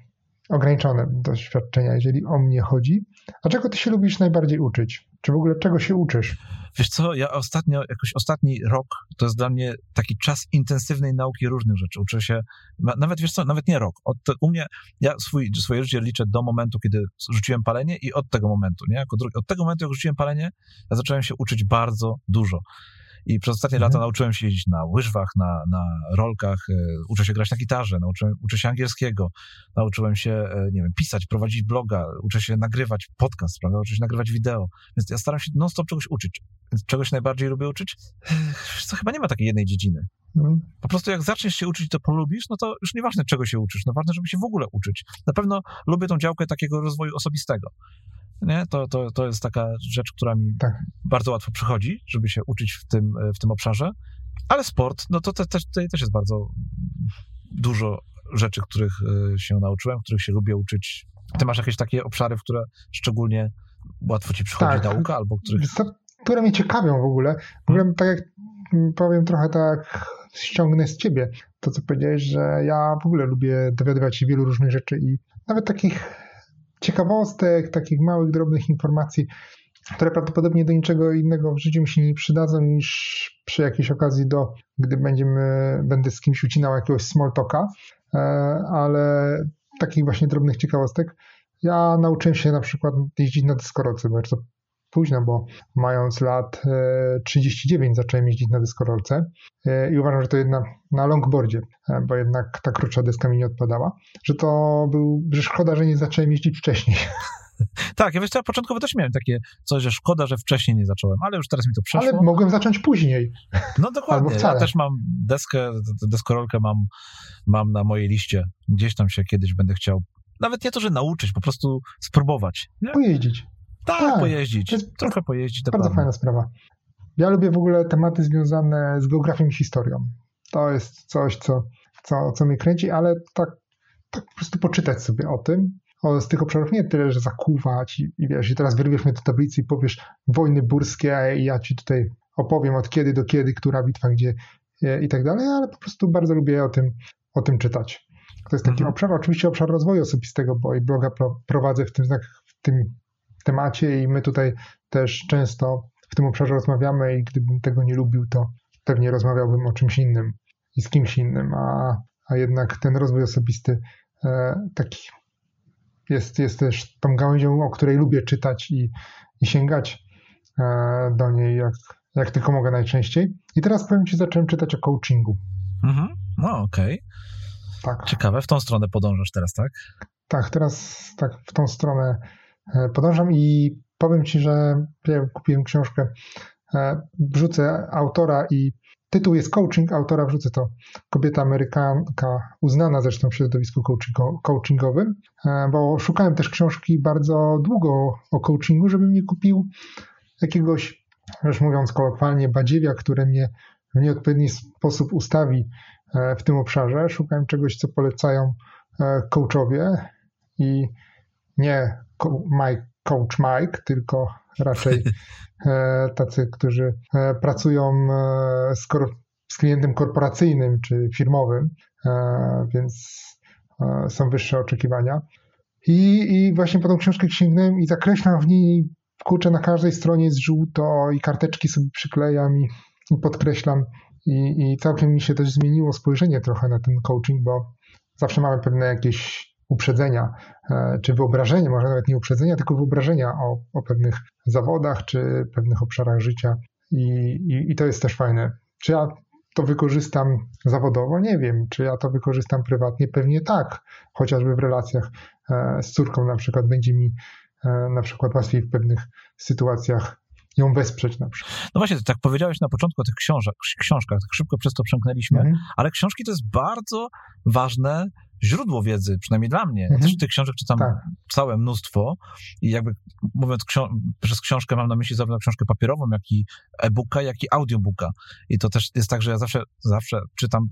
ograniczone doświadczenia, jeżeli o mnie chodzi. A czego ty się lubisz najbardziej uczyć? Czy w ogóle czego się uczysz? wiesz co, ja ostatnio, jakoś ostatni rok to jest dla mnie taki czas intensywnej nauki różnych rzeczy. Uczę się, na- nawet wiesz co, nawet nie rok. Od, u mnie, ja swój, swoje życie liczę do momentu, kiedy rzuciłem palenie i od tego momentu, nie? Jako drugi, od tego momentu, jak rzuciłem palenie, ja zacząłem się uczyć bardzo dużo. I przez ostatnie Mhm. lata nauczyłem się jeździć na łyżwach, na, na rolkach, e, uczę się grać na gitarze, nauczyłem, uczę się angielskiego, nauczyłem się, e, nie wiem, pisać, prowadzić bloga, uczę się nagrywać podcast, prawda, uczę się nagrywać wideo. Więc ja staram się non-stop czegoś uczyć. Czegoś najbardziej lubię uczyć? Co chyba nie ma takiej jednej dziedziny. Mm, Po prostu jak zaczniesz się uczyć, to polubisz, no to już nieważne czego się uczysz, no ważne, żeby się w ogóle uczyć. Na pewno lubię tą działkę takiego rozwoju osobistego. Nie? To, to, to jest taka rzecz, która mi Tak. bardzo łatwo przychodzi, żeby się uczyć w tym, w tym obszarze. Ale sport, no to te, te, tutaj też jest bardzo dużo rzeczy, których e, się nauczyłem, których się lubię uczyć. Ty masz jakieś takie obszary, w które szczególnie łatwo ci przychodzi Tak. nauka, albo których... Które mnie ciekawią w ogóle. W ogóle tak jak powiem trochę tak ściągnę z ciebie to, co powiedziałeś, że ja w ogóle lubię dowiadywać się wielu różnych rzeczy i nawet takich ciekawostek, takich małych, drobnych informacji, które prawdopodobnie do niczego innego w życiu mi się nie przydadzą niż przy jakiejś okazji do, gdy będziemy, będę z kimś ucinał jakiegoś small talka, e, ale takich właśnie drobnych ciekawostek. Ja nauczyłem się na przykład jeździć na deskorolce bardzo późno, bo mając lat e, 39 zacząłem jeździć na deskorolce e, i uważam, że to jedna na longboardzie, e, bo jednak ta krótsza deska mi nie odpadała, że to był, że szkoda, że nie zacząłem jeździć wcześniej. Tak, ja wiesz ja początkowo też miałem takie coś, że szkoda, że wcześniej nie zacząłem, ale już teraz mi to przeszło. Ale mogłem zacząć później. No dokładnie. Albo wcale. Ja też mam deskę, deskorolkę mam, mam na mojej liście. Gdzieś tam się kiedyś będę chciał, nawet nie to, że nauczyć, po prostu spróbować. Nie? Pojeździć. Tak, tak, pojeździć. to jest Trochę pojeździć. Bardzo fajna sprawa. Ja lubię w ogóle tematy związane z geografią i historią. To jest coś, co, co, co mnie kręci, ale tak, tak po prostu poczytać sobie o tym. O, z tych obszarów nie tyle, że zakuwać i, i wiesz, i teraz wyrwiesz mnie do tablicy i powiesz wojny burskie, a ja ci tutaj opowiem od kiedy do kiedy, która bitwa gdzie e, i tak dalej, ale po prostu bardzo lubię o tym, o tym czytać. To jest taki Mhm. obszar, oczywiście obszar rozwoju osobistego, bo i bloga pro, prowadzę w tym, znak- w tym temacie i my tutaj też często w tym obszarze rozmawiamy i gdybym tego nie lubił, to pewnie rozmawiałbym o czymś innym i z kimś innym, a, a jednak ten rozwój osobisty e, taki jest, jest też tą gałęzią, o której lubię czytać i, i sięgać e, do niej jak, jak tylko mogę najczęściej. I teraz powiem Ci, zacząłem czytać o coachingu. Mhm. No okej. Tak, Ciekawe, w tą stronę podążasz teraz, tak? tak, teraz tak w tą stronę podążam i powiem Ci, że ja kupiłem książkę, e, wrzucę autora i tytuł jest Coaching, autora wrzucę to kobieta amerykanka, uznana zresztą w środowisku coachingo- coachingowym, e, bo szukałem też książki bardzo długo o coachingu, żebym nie kupił jakiegoś, już mówiąc kolokwialnie, badziewia, które mnie w nieodpowiedni sposób ustawi e, w tym obszarze. Szukałem czegoś, co polecają e, coachowie i nie Mike, coach Mike, tylko raczej e, tacy, którzy e, pracują e, z, z klientem korporacyjnym czy firmowym, więc są wyższe oczekiwania. I, I właśnie po tą książkę sięgnąłem i zakreślam w niej, kurczę, na każdej stronie jest żółto i karteczki sobie przyklejam i, i podkreślam I, I całkiem mi się też zmieniło spojrzenie trochę na ten coaching, bo zawsze mamy pewne jakieś uprzedzenia, e, czy wyobrażenie, może nawet nie uprzedzenia, tylko wyobrażenia o, o pewnych zawodach, czy pewnych obszarach życia. I, i, I to jest też fajne. Czy ja to wykorzystam zawodowo? Nie wiem. Czy ja to wykorzystam prywatnie? Pewnie tak. Chociażby w relacjach e, z córką na przykład będzie mi e, na przykład łatwiej w pewnych sytuacjach ją wesprzeć na przykład. No właśnie, tak powiedziałeś na początku o tych książkach, książkach tak szybko przez to przemknęliśmy, mhm. ale książki to jest bardzo ważne źródło wiedzy, przynajmniej dla mnie. Mhm. Ja też tych książek czytam tak. całe mnóstwo i jakby mówiąc książ przez książkę mam na myśli zarówno książkę papierową, jak i e-booka, jak i audiobooka. I to też jest tak, że ja zawsze, zawsze czytam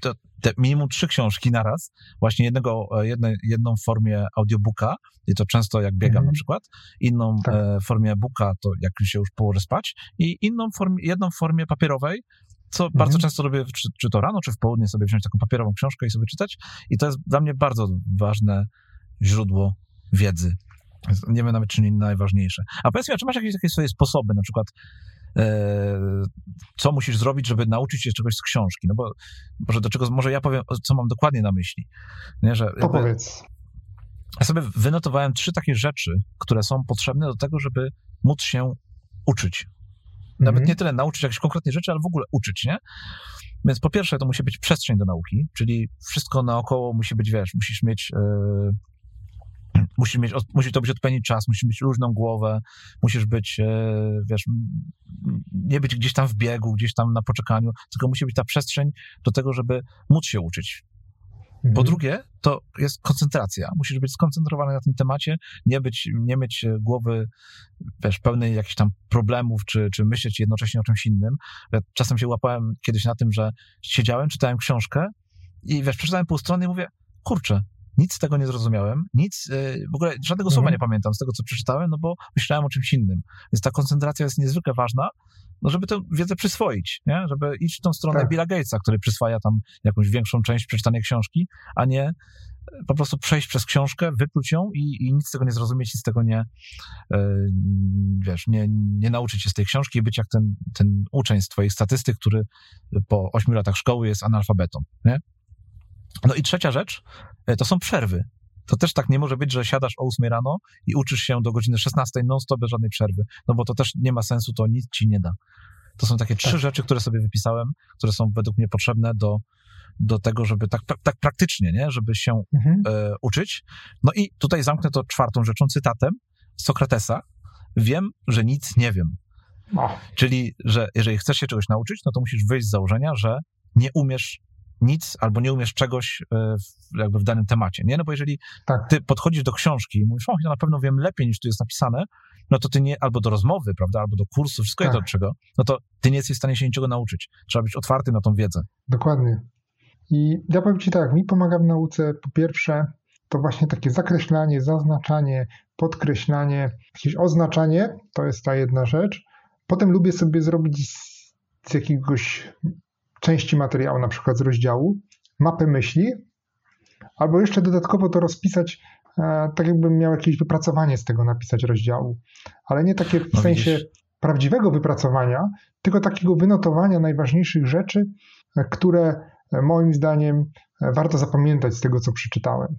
te, te minimum trzy książki naraz, właśnie jednego, e, jedne, jedną w formie audiobooka, i to często jak biegam mm. na przykład, inną tak. e, formie booka, to jak się już położę spać, i inną formie, jedną w formie papierowej, co mhm. bardzo często robię, czy, czy, to rano, czy w południe sobie wziąć taką papierową książkę i sobie czytać. I to jest dla mnie bardzo ważne źródło wiedzy. Nie wiem nawet, czy nie najważniejsze. A powiedz mi, a czy masz jakieś takie swoje sposoby, na przykład e, co musisz zrobić, żeby nauczyć się czegoś z książki? No bo może do czego, może ja powiem, co mam dokładnie na myśli. Nie, że jakby, Opowiedz. Ja sobie wynotowałem trzy takie rzeczy, które są potrzebne do tego, żeby móc się uczyć. Nawet mhm. nie tyle nauczyć jakichś konkretnych rzeczy, ale w ogóle uczyć, nie? Więc po pierwsze to musi być przestrzeń do nauki, czyli wszystko naokoło musi być, wiesz, musisz mieć... Yy, Musisz mieć, musi to być odpowiedni czas, musisz mieć luźną głowę, musisz być, e, wiesz, nie być gdzieś tam w biegu, gdzieś tam na poczekaniu, tylko musi być ta przestrzeń do tego, żeby móc się uczyć. Mhm. Po drugie, to jest koncentracja. Musisz być skoncentrowany na tym temacie, nie być, nie mieć głowy, wiesz, pełnej jakichś tam problemów, czy, czy myśleć jednocześnie o czymś innym. Ja czasem się łapałem kiedyś na tym, że siedziałem, czytałem książkę i wiesz, przeczytałem pół strony i mówię, kurczę, nic z tego nie zrozumiałem, nic, y, w ogóle żadnego mhm. słowa nie pamiętam z tego, co przeczytałem, no bo myślałem o czymś innym. Więc ta koncentracja jest niezwykle ważna, no żeby tę wiedzę przyswoić, nie? żeby iść w tą stronę tak. Billa Gatesa, który przyswaja tam jakąś większą część przeczytanej książki, a nie e, po prostu przejść przez książkę, wypluć ją i, i nic z tego nie zrozumieć, nic z tego nie, yy, wiesz, nie, nie nauczyć się z tej książki i być jak ten, ten uczeń z twoich statystyk, który po ośmiu latach szkoły jest analfabetą, nie? No i trzecia rzecz, e, to są przerwy. To też tak nie może być, że siadasz o 8 rano i uczysz się do godziny 16 non-stop bez żadnej przerwy, no bo to też nie ma sensu, to nic ci nie da. To są takie trzy tak. rzeczy, które sobie wypisałem, które są według mnie potrzebne do, do tego, żeby tak, tak praktycznie, nie? żeby się mhm. e, uczyć. No i tutaj zamknę to czwartą rzeczą, cytatem Sokratesa. Wiem, że nic nie wiem. No. Czyli, że jeżeli chcesz się czegoś nauczyć, no to musisz wyjść z założenia, że nie umiesz nic albo nie umiesz czegoś e, w, jakby w danym temacie, nie? No bo jeżeli tak. ty podchodzisz do książki i mówisz, o, ja na pewno wiem lepiej niż tu jest napisane, no to ty nie, albo do rozmowy, prawda, albo do kursu, wszystko tak. jedno do czego, no to ty nie jesteś w stanie się niczego nauczyć. Trzeba być otwarty na tą wiedzę. Dokładnie. I ja powiem ci tak, mi pomaga w nauce po pierwsze to właśnie takie zakreślanie, zaznaczanie, podkreślanie, jakieś oznaczanie, to jest ta jedna rzecz. Potem lubię sobie zrobić z jakiegoś części materiału, na przykład z rozdziału, mapę myśli, albo jeszcze dodatkowo to rozpisać, e, tak jakbym miał jakieś wypracowanie z tego napisać rozdziału, ale nie takie w no sensie widzisz. prawdziwego wypracowania, tylko takiego wynotowania najważniejszych rzeczy, e, które e, moim zdaniem warto zapamiętać z tego, co przeczytałem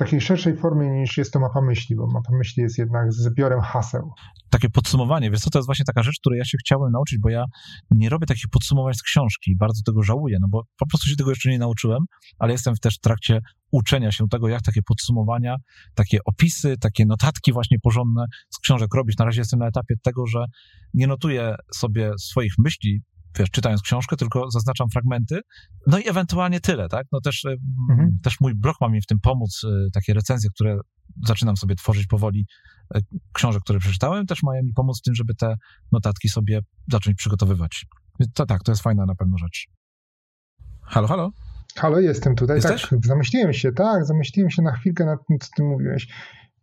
takiej szerszej formie niż jest to mapa myśli, bo mapa myśli jest jednak zbiorem haseł. Takie podsumowanie, co, to jest właśnie taka rzecz, której ja się chciałem nauczyć, bo ja nie robię takich podsumowań z książki, bardzo tego żałuję, no bo po prostu się tego jeszcze nie nauczyłem, ale jestem też w trakcie uczenia się tego, jak takie podsumowania, takie opisy, takie notatki właśnie porządne z książek robić. Na razie jestem na etapie tego, że nie notuję sobie swoich myśli wiesz, czytając książkę, tylko zaznaczam fragmenty, no i ewentualnie tyle, tak? No też, e, mhm. też mój blog ma mi w tym pomóc, e, takie recenzje, które zaczynam sobie tworzyć powoli, e, książek, które przeczytałem, też mają mi pomóc w tym, żeby te notatki sobie zacząć przygotowywać. To tak, to jest fajna na pewno rzecz. Halo, halo? Halo, jestem tutaj. Jesteś? Tak, zamyśliłem się, tak, zamyśliłem się na chwilkę nad tym, co ty mówiłeś.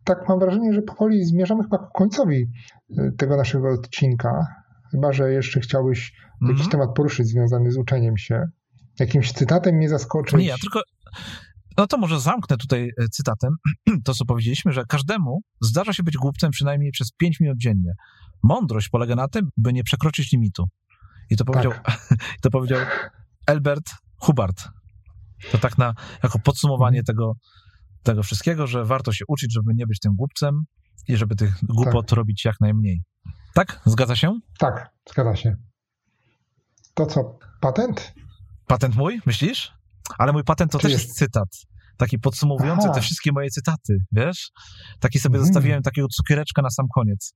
Tak mam wrażenie, że powoli zmierzamy chyba ku końcowi tego naszego odcinka. Chyba, że jeszcze chciałbyś mm -hmm. jakiś temat poruszyć związany z uczeniem się. Jakimś cytatem mnie zaskoczyć. Nie, ja tylko. No to może zamknę tutaj e, cytatem to, co powiedzieliśmy, że każdemu zdarza się być głupcem przynajmniej przez 5 minut dziennie. Mądrość polega na tym, by nie przekroczyć limitu. I to powiedział, Tak. to powiedział Elbert Hubbard. To tak na, jako podsumowanie Mhm. tego, tego wszystkiego, że warto się uczyć, żeby nie być tym głupcem i żeby tych głupot robić jak najmniej. Tak? Zgadza się? Tak, zgadza się. To co, patent? Patent mój, myślisz? Ale mój patent to Czy też jest- jest cytat. Taki podsumowujący Aha. te wszystkie moje cytaty, wiesz? Taki sobie Mhm. zostawiłem takiego cukiereczka na sam koniec.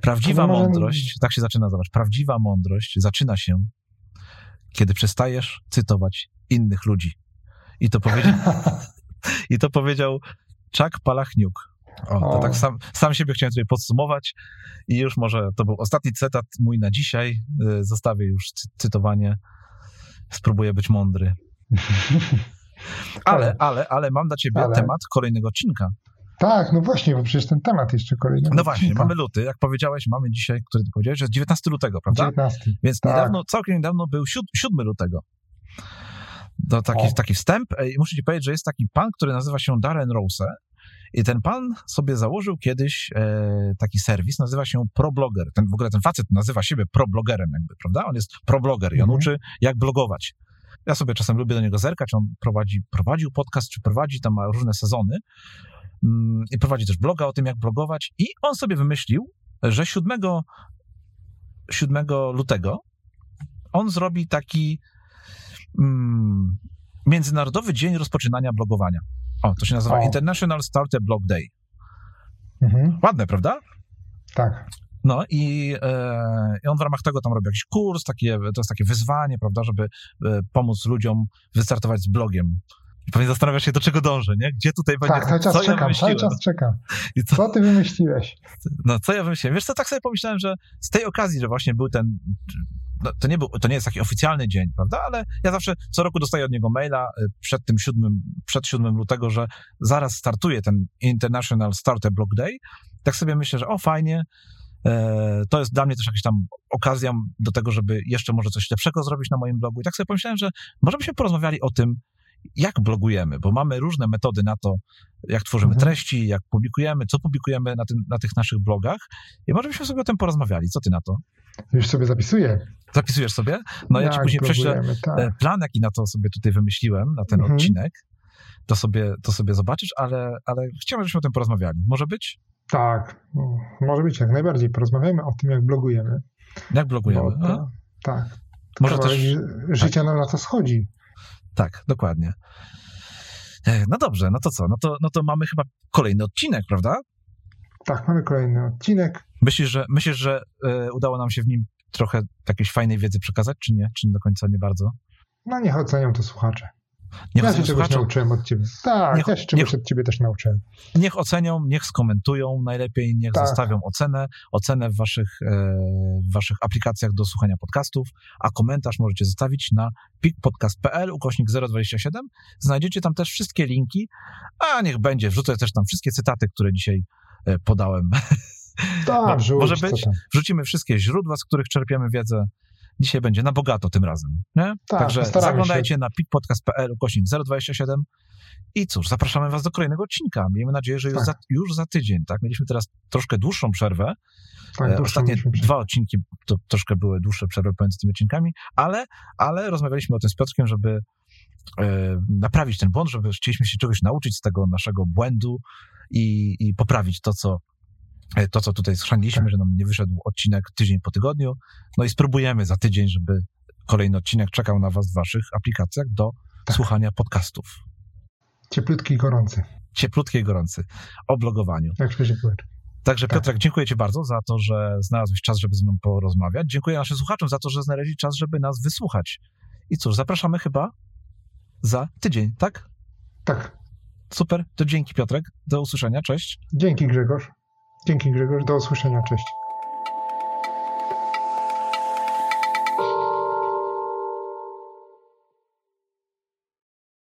Prawdziwa może- mądrość, tak się zaczyna, zobacz, prawdziwa mądrość zaczyna się, kiedy przestajesz cytować innych ludzi. I to powiedział, i to powiedział Chuck Palachniuk. O, tak sam, sam siebie chciałem sobie podsumować i już może to był ostatni cytat mój na dzisiaj. Y, Zostawię już cy- cytowanie. Spróbuję być mądry. Ale, ale, ale mam dla ciebie Ale. temat kolejnego odcinka. tak, no właśnie, bo przecież ten temat jeszcze kolejny. No właśnie, mamy luty, jak powiedziałeś, mamy dzisiaj, który ty powiedziałeś, że jest 19 lutego, prawda? 19. Więc tak. niedawno, całkiem niedawno był 7 lutego. To taki, O. taki wstęp. I muszę ci powiedzieć, że jest taki pan, który nazywa się Darren Rose. I ten pan sobie założył kiedyś e, taki serwis, nazywa się ProBlogger. Ten, w ogóle ten facet nazywa siebie problogerem jakby, prawda? On jest probloger i on Mhm. uczy, jak blogować. Ja sobie czasem lubię do niego zerkać, on prowadzi, prowadził podcast, czy prowadzi, tam ma różne sezony mm, i prowadzi też bloga o tym, jak blogować i on sobie wymyślił, że 7, 7 lutego on zrobi taki mm, Międzynarodowy Dzień Rozpoczynania Blogowania. O, to się nazywa O. International Starter Blog Day. Mhm, Ładne, prawda? tak. No i, e, i on w ramach tego tam robi jakiś kurs, takie, to jest takie wyzwanie, prawda, żeby e, pomóc ludziom wystartować z blogiem. I pewnie zastanawiasz się, do czego dążę, nie? Gdzie tutaj będzie, Tak, cały czas co ja czekam, cały wymyśliłem? czas czekam. I co, Co ty wymyśliłeś? no, co ja wymyśliłem? Wiesz co, tak sobie pomyślałem, że z tej okazji, że właśnie był ten, no, to, nie był, to nie jest taki oficjalny dzień, prawda, ale ja zawsze co roku dostaję od niego maila y, przed tym 7, przed 7 lutego, że zaraz startuje ten International Starter Blog Day. Tak sobie myślę, że o fajnie, e, to jest dla mnie też jakaś tam okazja do tego, żeby jeszcze może coś lepszego zrobić na moim blogu. I tak sobie pomyślałem, że może byśmy porozmawiali o tym, jak blogujemy, bo mamy różne metody na to, jak tworzymy Mhm. treści, jak publikujemy, co publikujemy na, tym, na tych naszych blogach. I może byśmy sobie o tym porozmawiali. Co ty na to? Już sobie zapisuję. Zapisujesz sobie? No ja ci Jak później prześlę tak. e, plan, jaki na to sobie tutaj wymyśliłem, na ten Mhm. odcinek. To sobie, to sobie zobaczysz, ale, ale chciałbym, żebyśmy o tym porozmawiali. Może być? Tak, może być jak najbardziej. Porozmawiajmy o tym, jak blogujemy. Jak blogujemy? To, tak. Może też... ży- Życia nam na to schodzi. Tak, dokładnie. No dobrze, no to co? No to, no to mamy chyba kolejny odcinek, prawda? Tak, mamy kolejny odcinek. Myślisz, że, myślisz, że e, udało nam się w nim trochę jakiejś fajnej wiedzy przekazać, czy nie? Czy do końca nie bardzo? No niech ocenią to słuchacze. Niech ja się czegoś nauczyłem od ciebie. Tak, Niech- ja się czegoś niech- od ciebie też nauczyłem. niech ocenią, niech skomentują najlepiej, niech Tak. zostawią ocenę, ocenę w waszych, e, w waszych aplikacjach do słuchania podcastów, a komentarz możecie zostawić na pikpodcast.pl ukośnik 027. Znajdziecie tam też wszystkie linki, a niech będzie, wrzucę też tam wszystkie cytaty, które dzisiaj e, podałem. Tak, może być? Wrzucimy wszystkie źródła, z których czerpiemy wiedzę. Dzisiaj będzie na bogato tym razem. Nie? Tak, Także zaglądajcie na pikpodcast.pl ukośnik 027 i cóż, zapraszamy was do kolejnego odcinka. Miejmy nadzieję, że już, Tak. za, już za tydzień. Tak? Mieliśmy teraz troszkę dłuższą przerwę. Tak, E, Ostatnie dwa odcinki to troszkę były dłuższe przerwy pomiędzy tymi odcinkami, ale, ale rozmawialiśmy o tym z Piotrkiem, żeby e, naprawić ten błąd, żeby chcieliśmy się czegoś nauczyć z tego naszego błędu i, i poprawić to, co to, co tutaj schrzaniliśmy, Tak. że nam nie wyszedł odcinek tydzień po tygodniu. No i spróbujemy za tydzień, żeby kolejny odcinek czekał na was w waszych aplikacjach do Tak. słuchania podcastów. Cieplutki i gorący, Cieplutki i gorący. O blogowaniu. jak pyłeczek. Także Tak. Piotrek, dziękuję Ci bardzo za to, że znalazłeś czas, żeby ze mną porozmawiać. Dziękuję naszym słuchaczom za to, że znaleźli czas, żeby nas wysłuchać. I cóż, zapraszamy chyba za tydzień, tak? Tak, Super, to dzięki Piotrek, do usłyszenia, cześć. dzięki Grzegorz. Dzięki Grzegorz, do usłyszenia, cześć.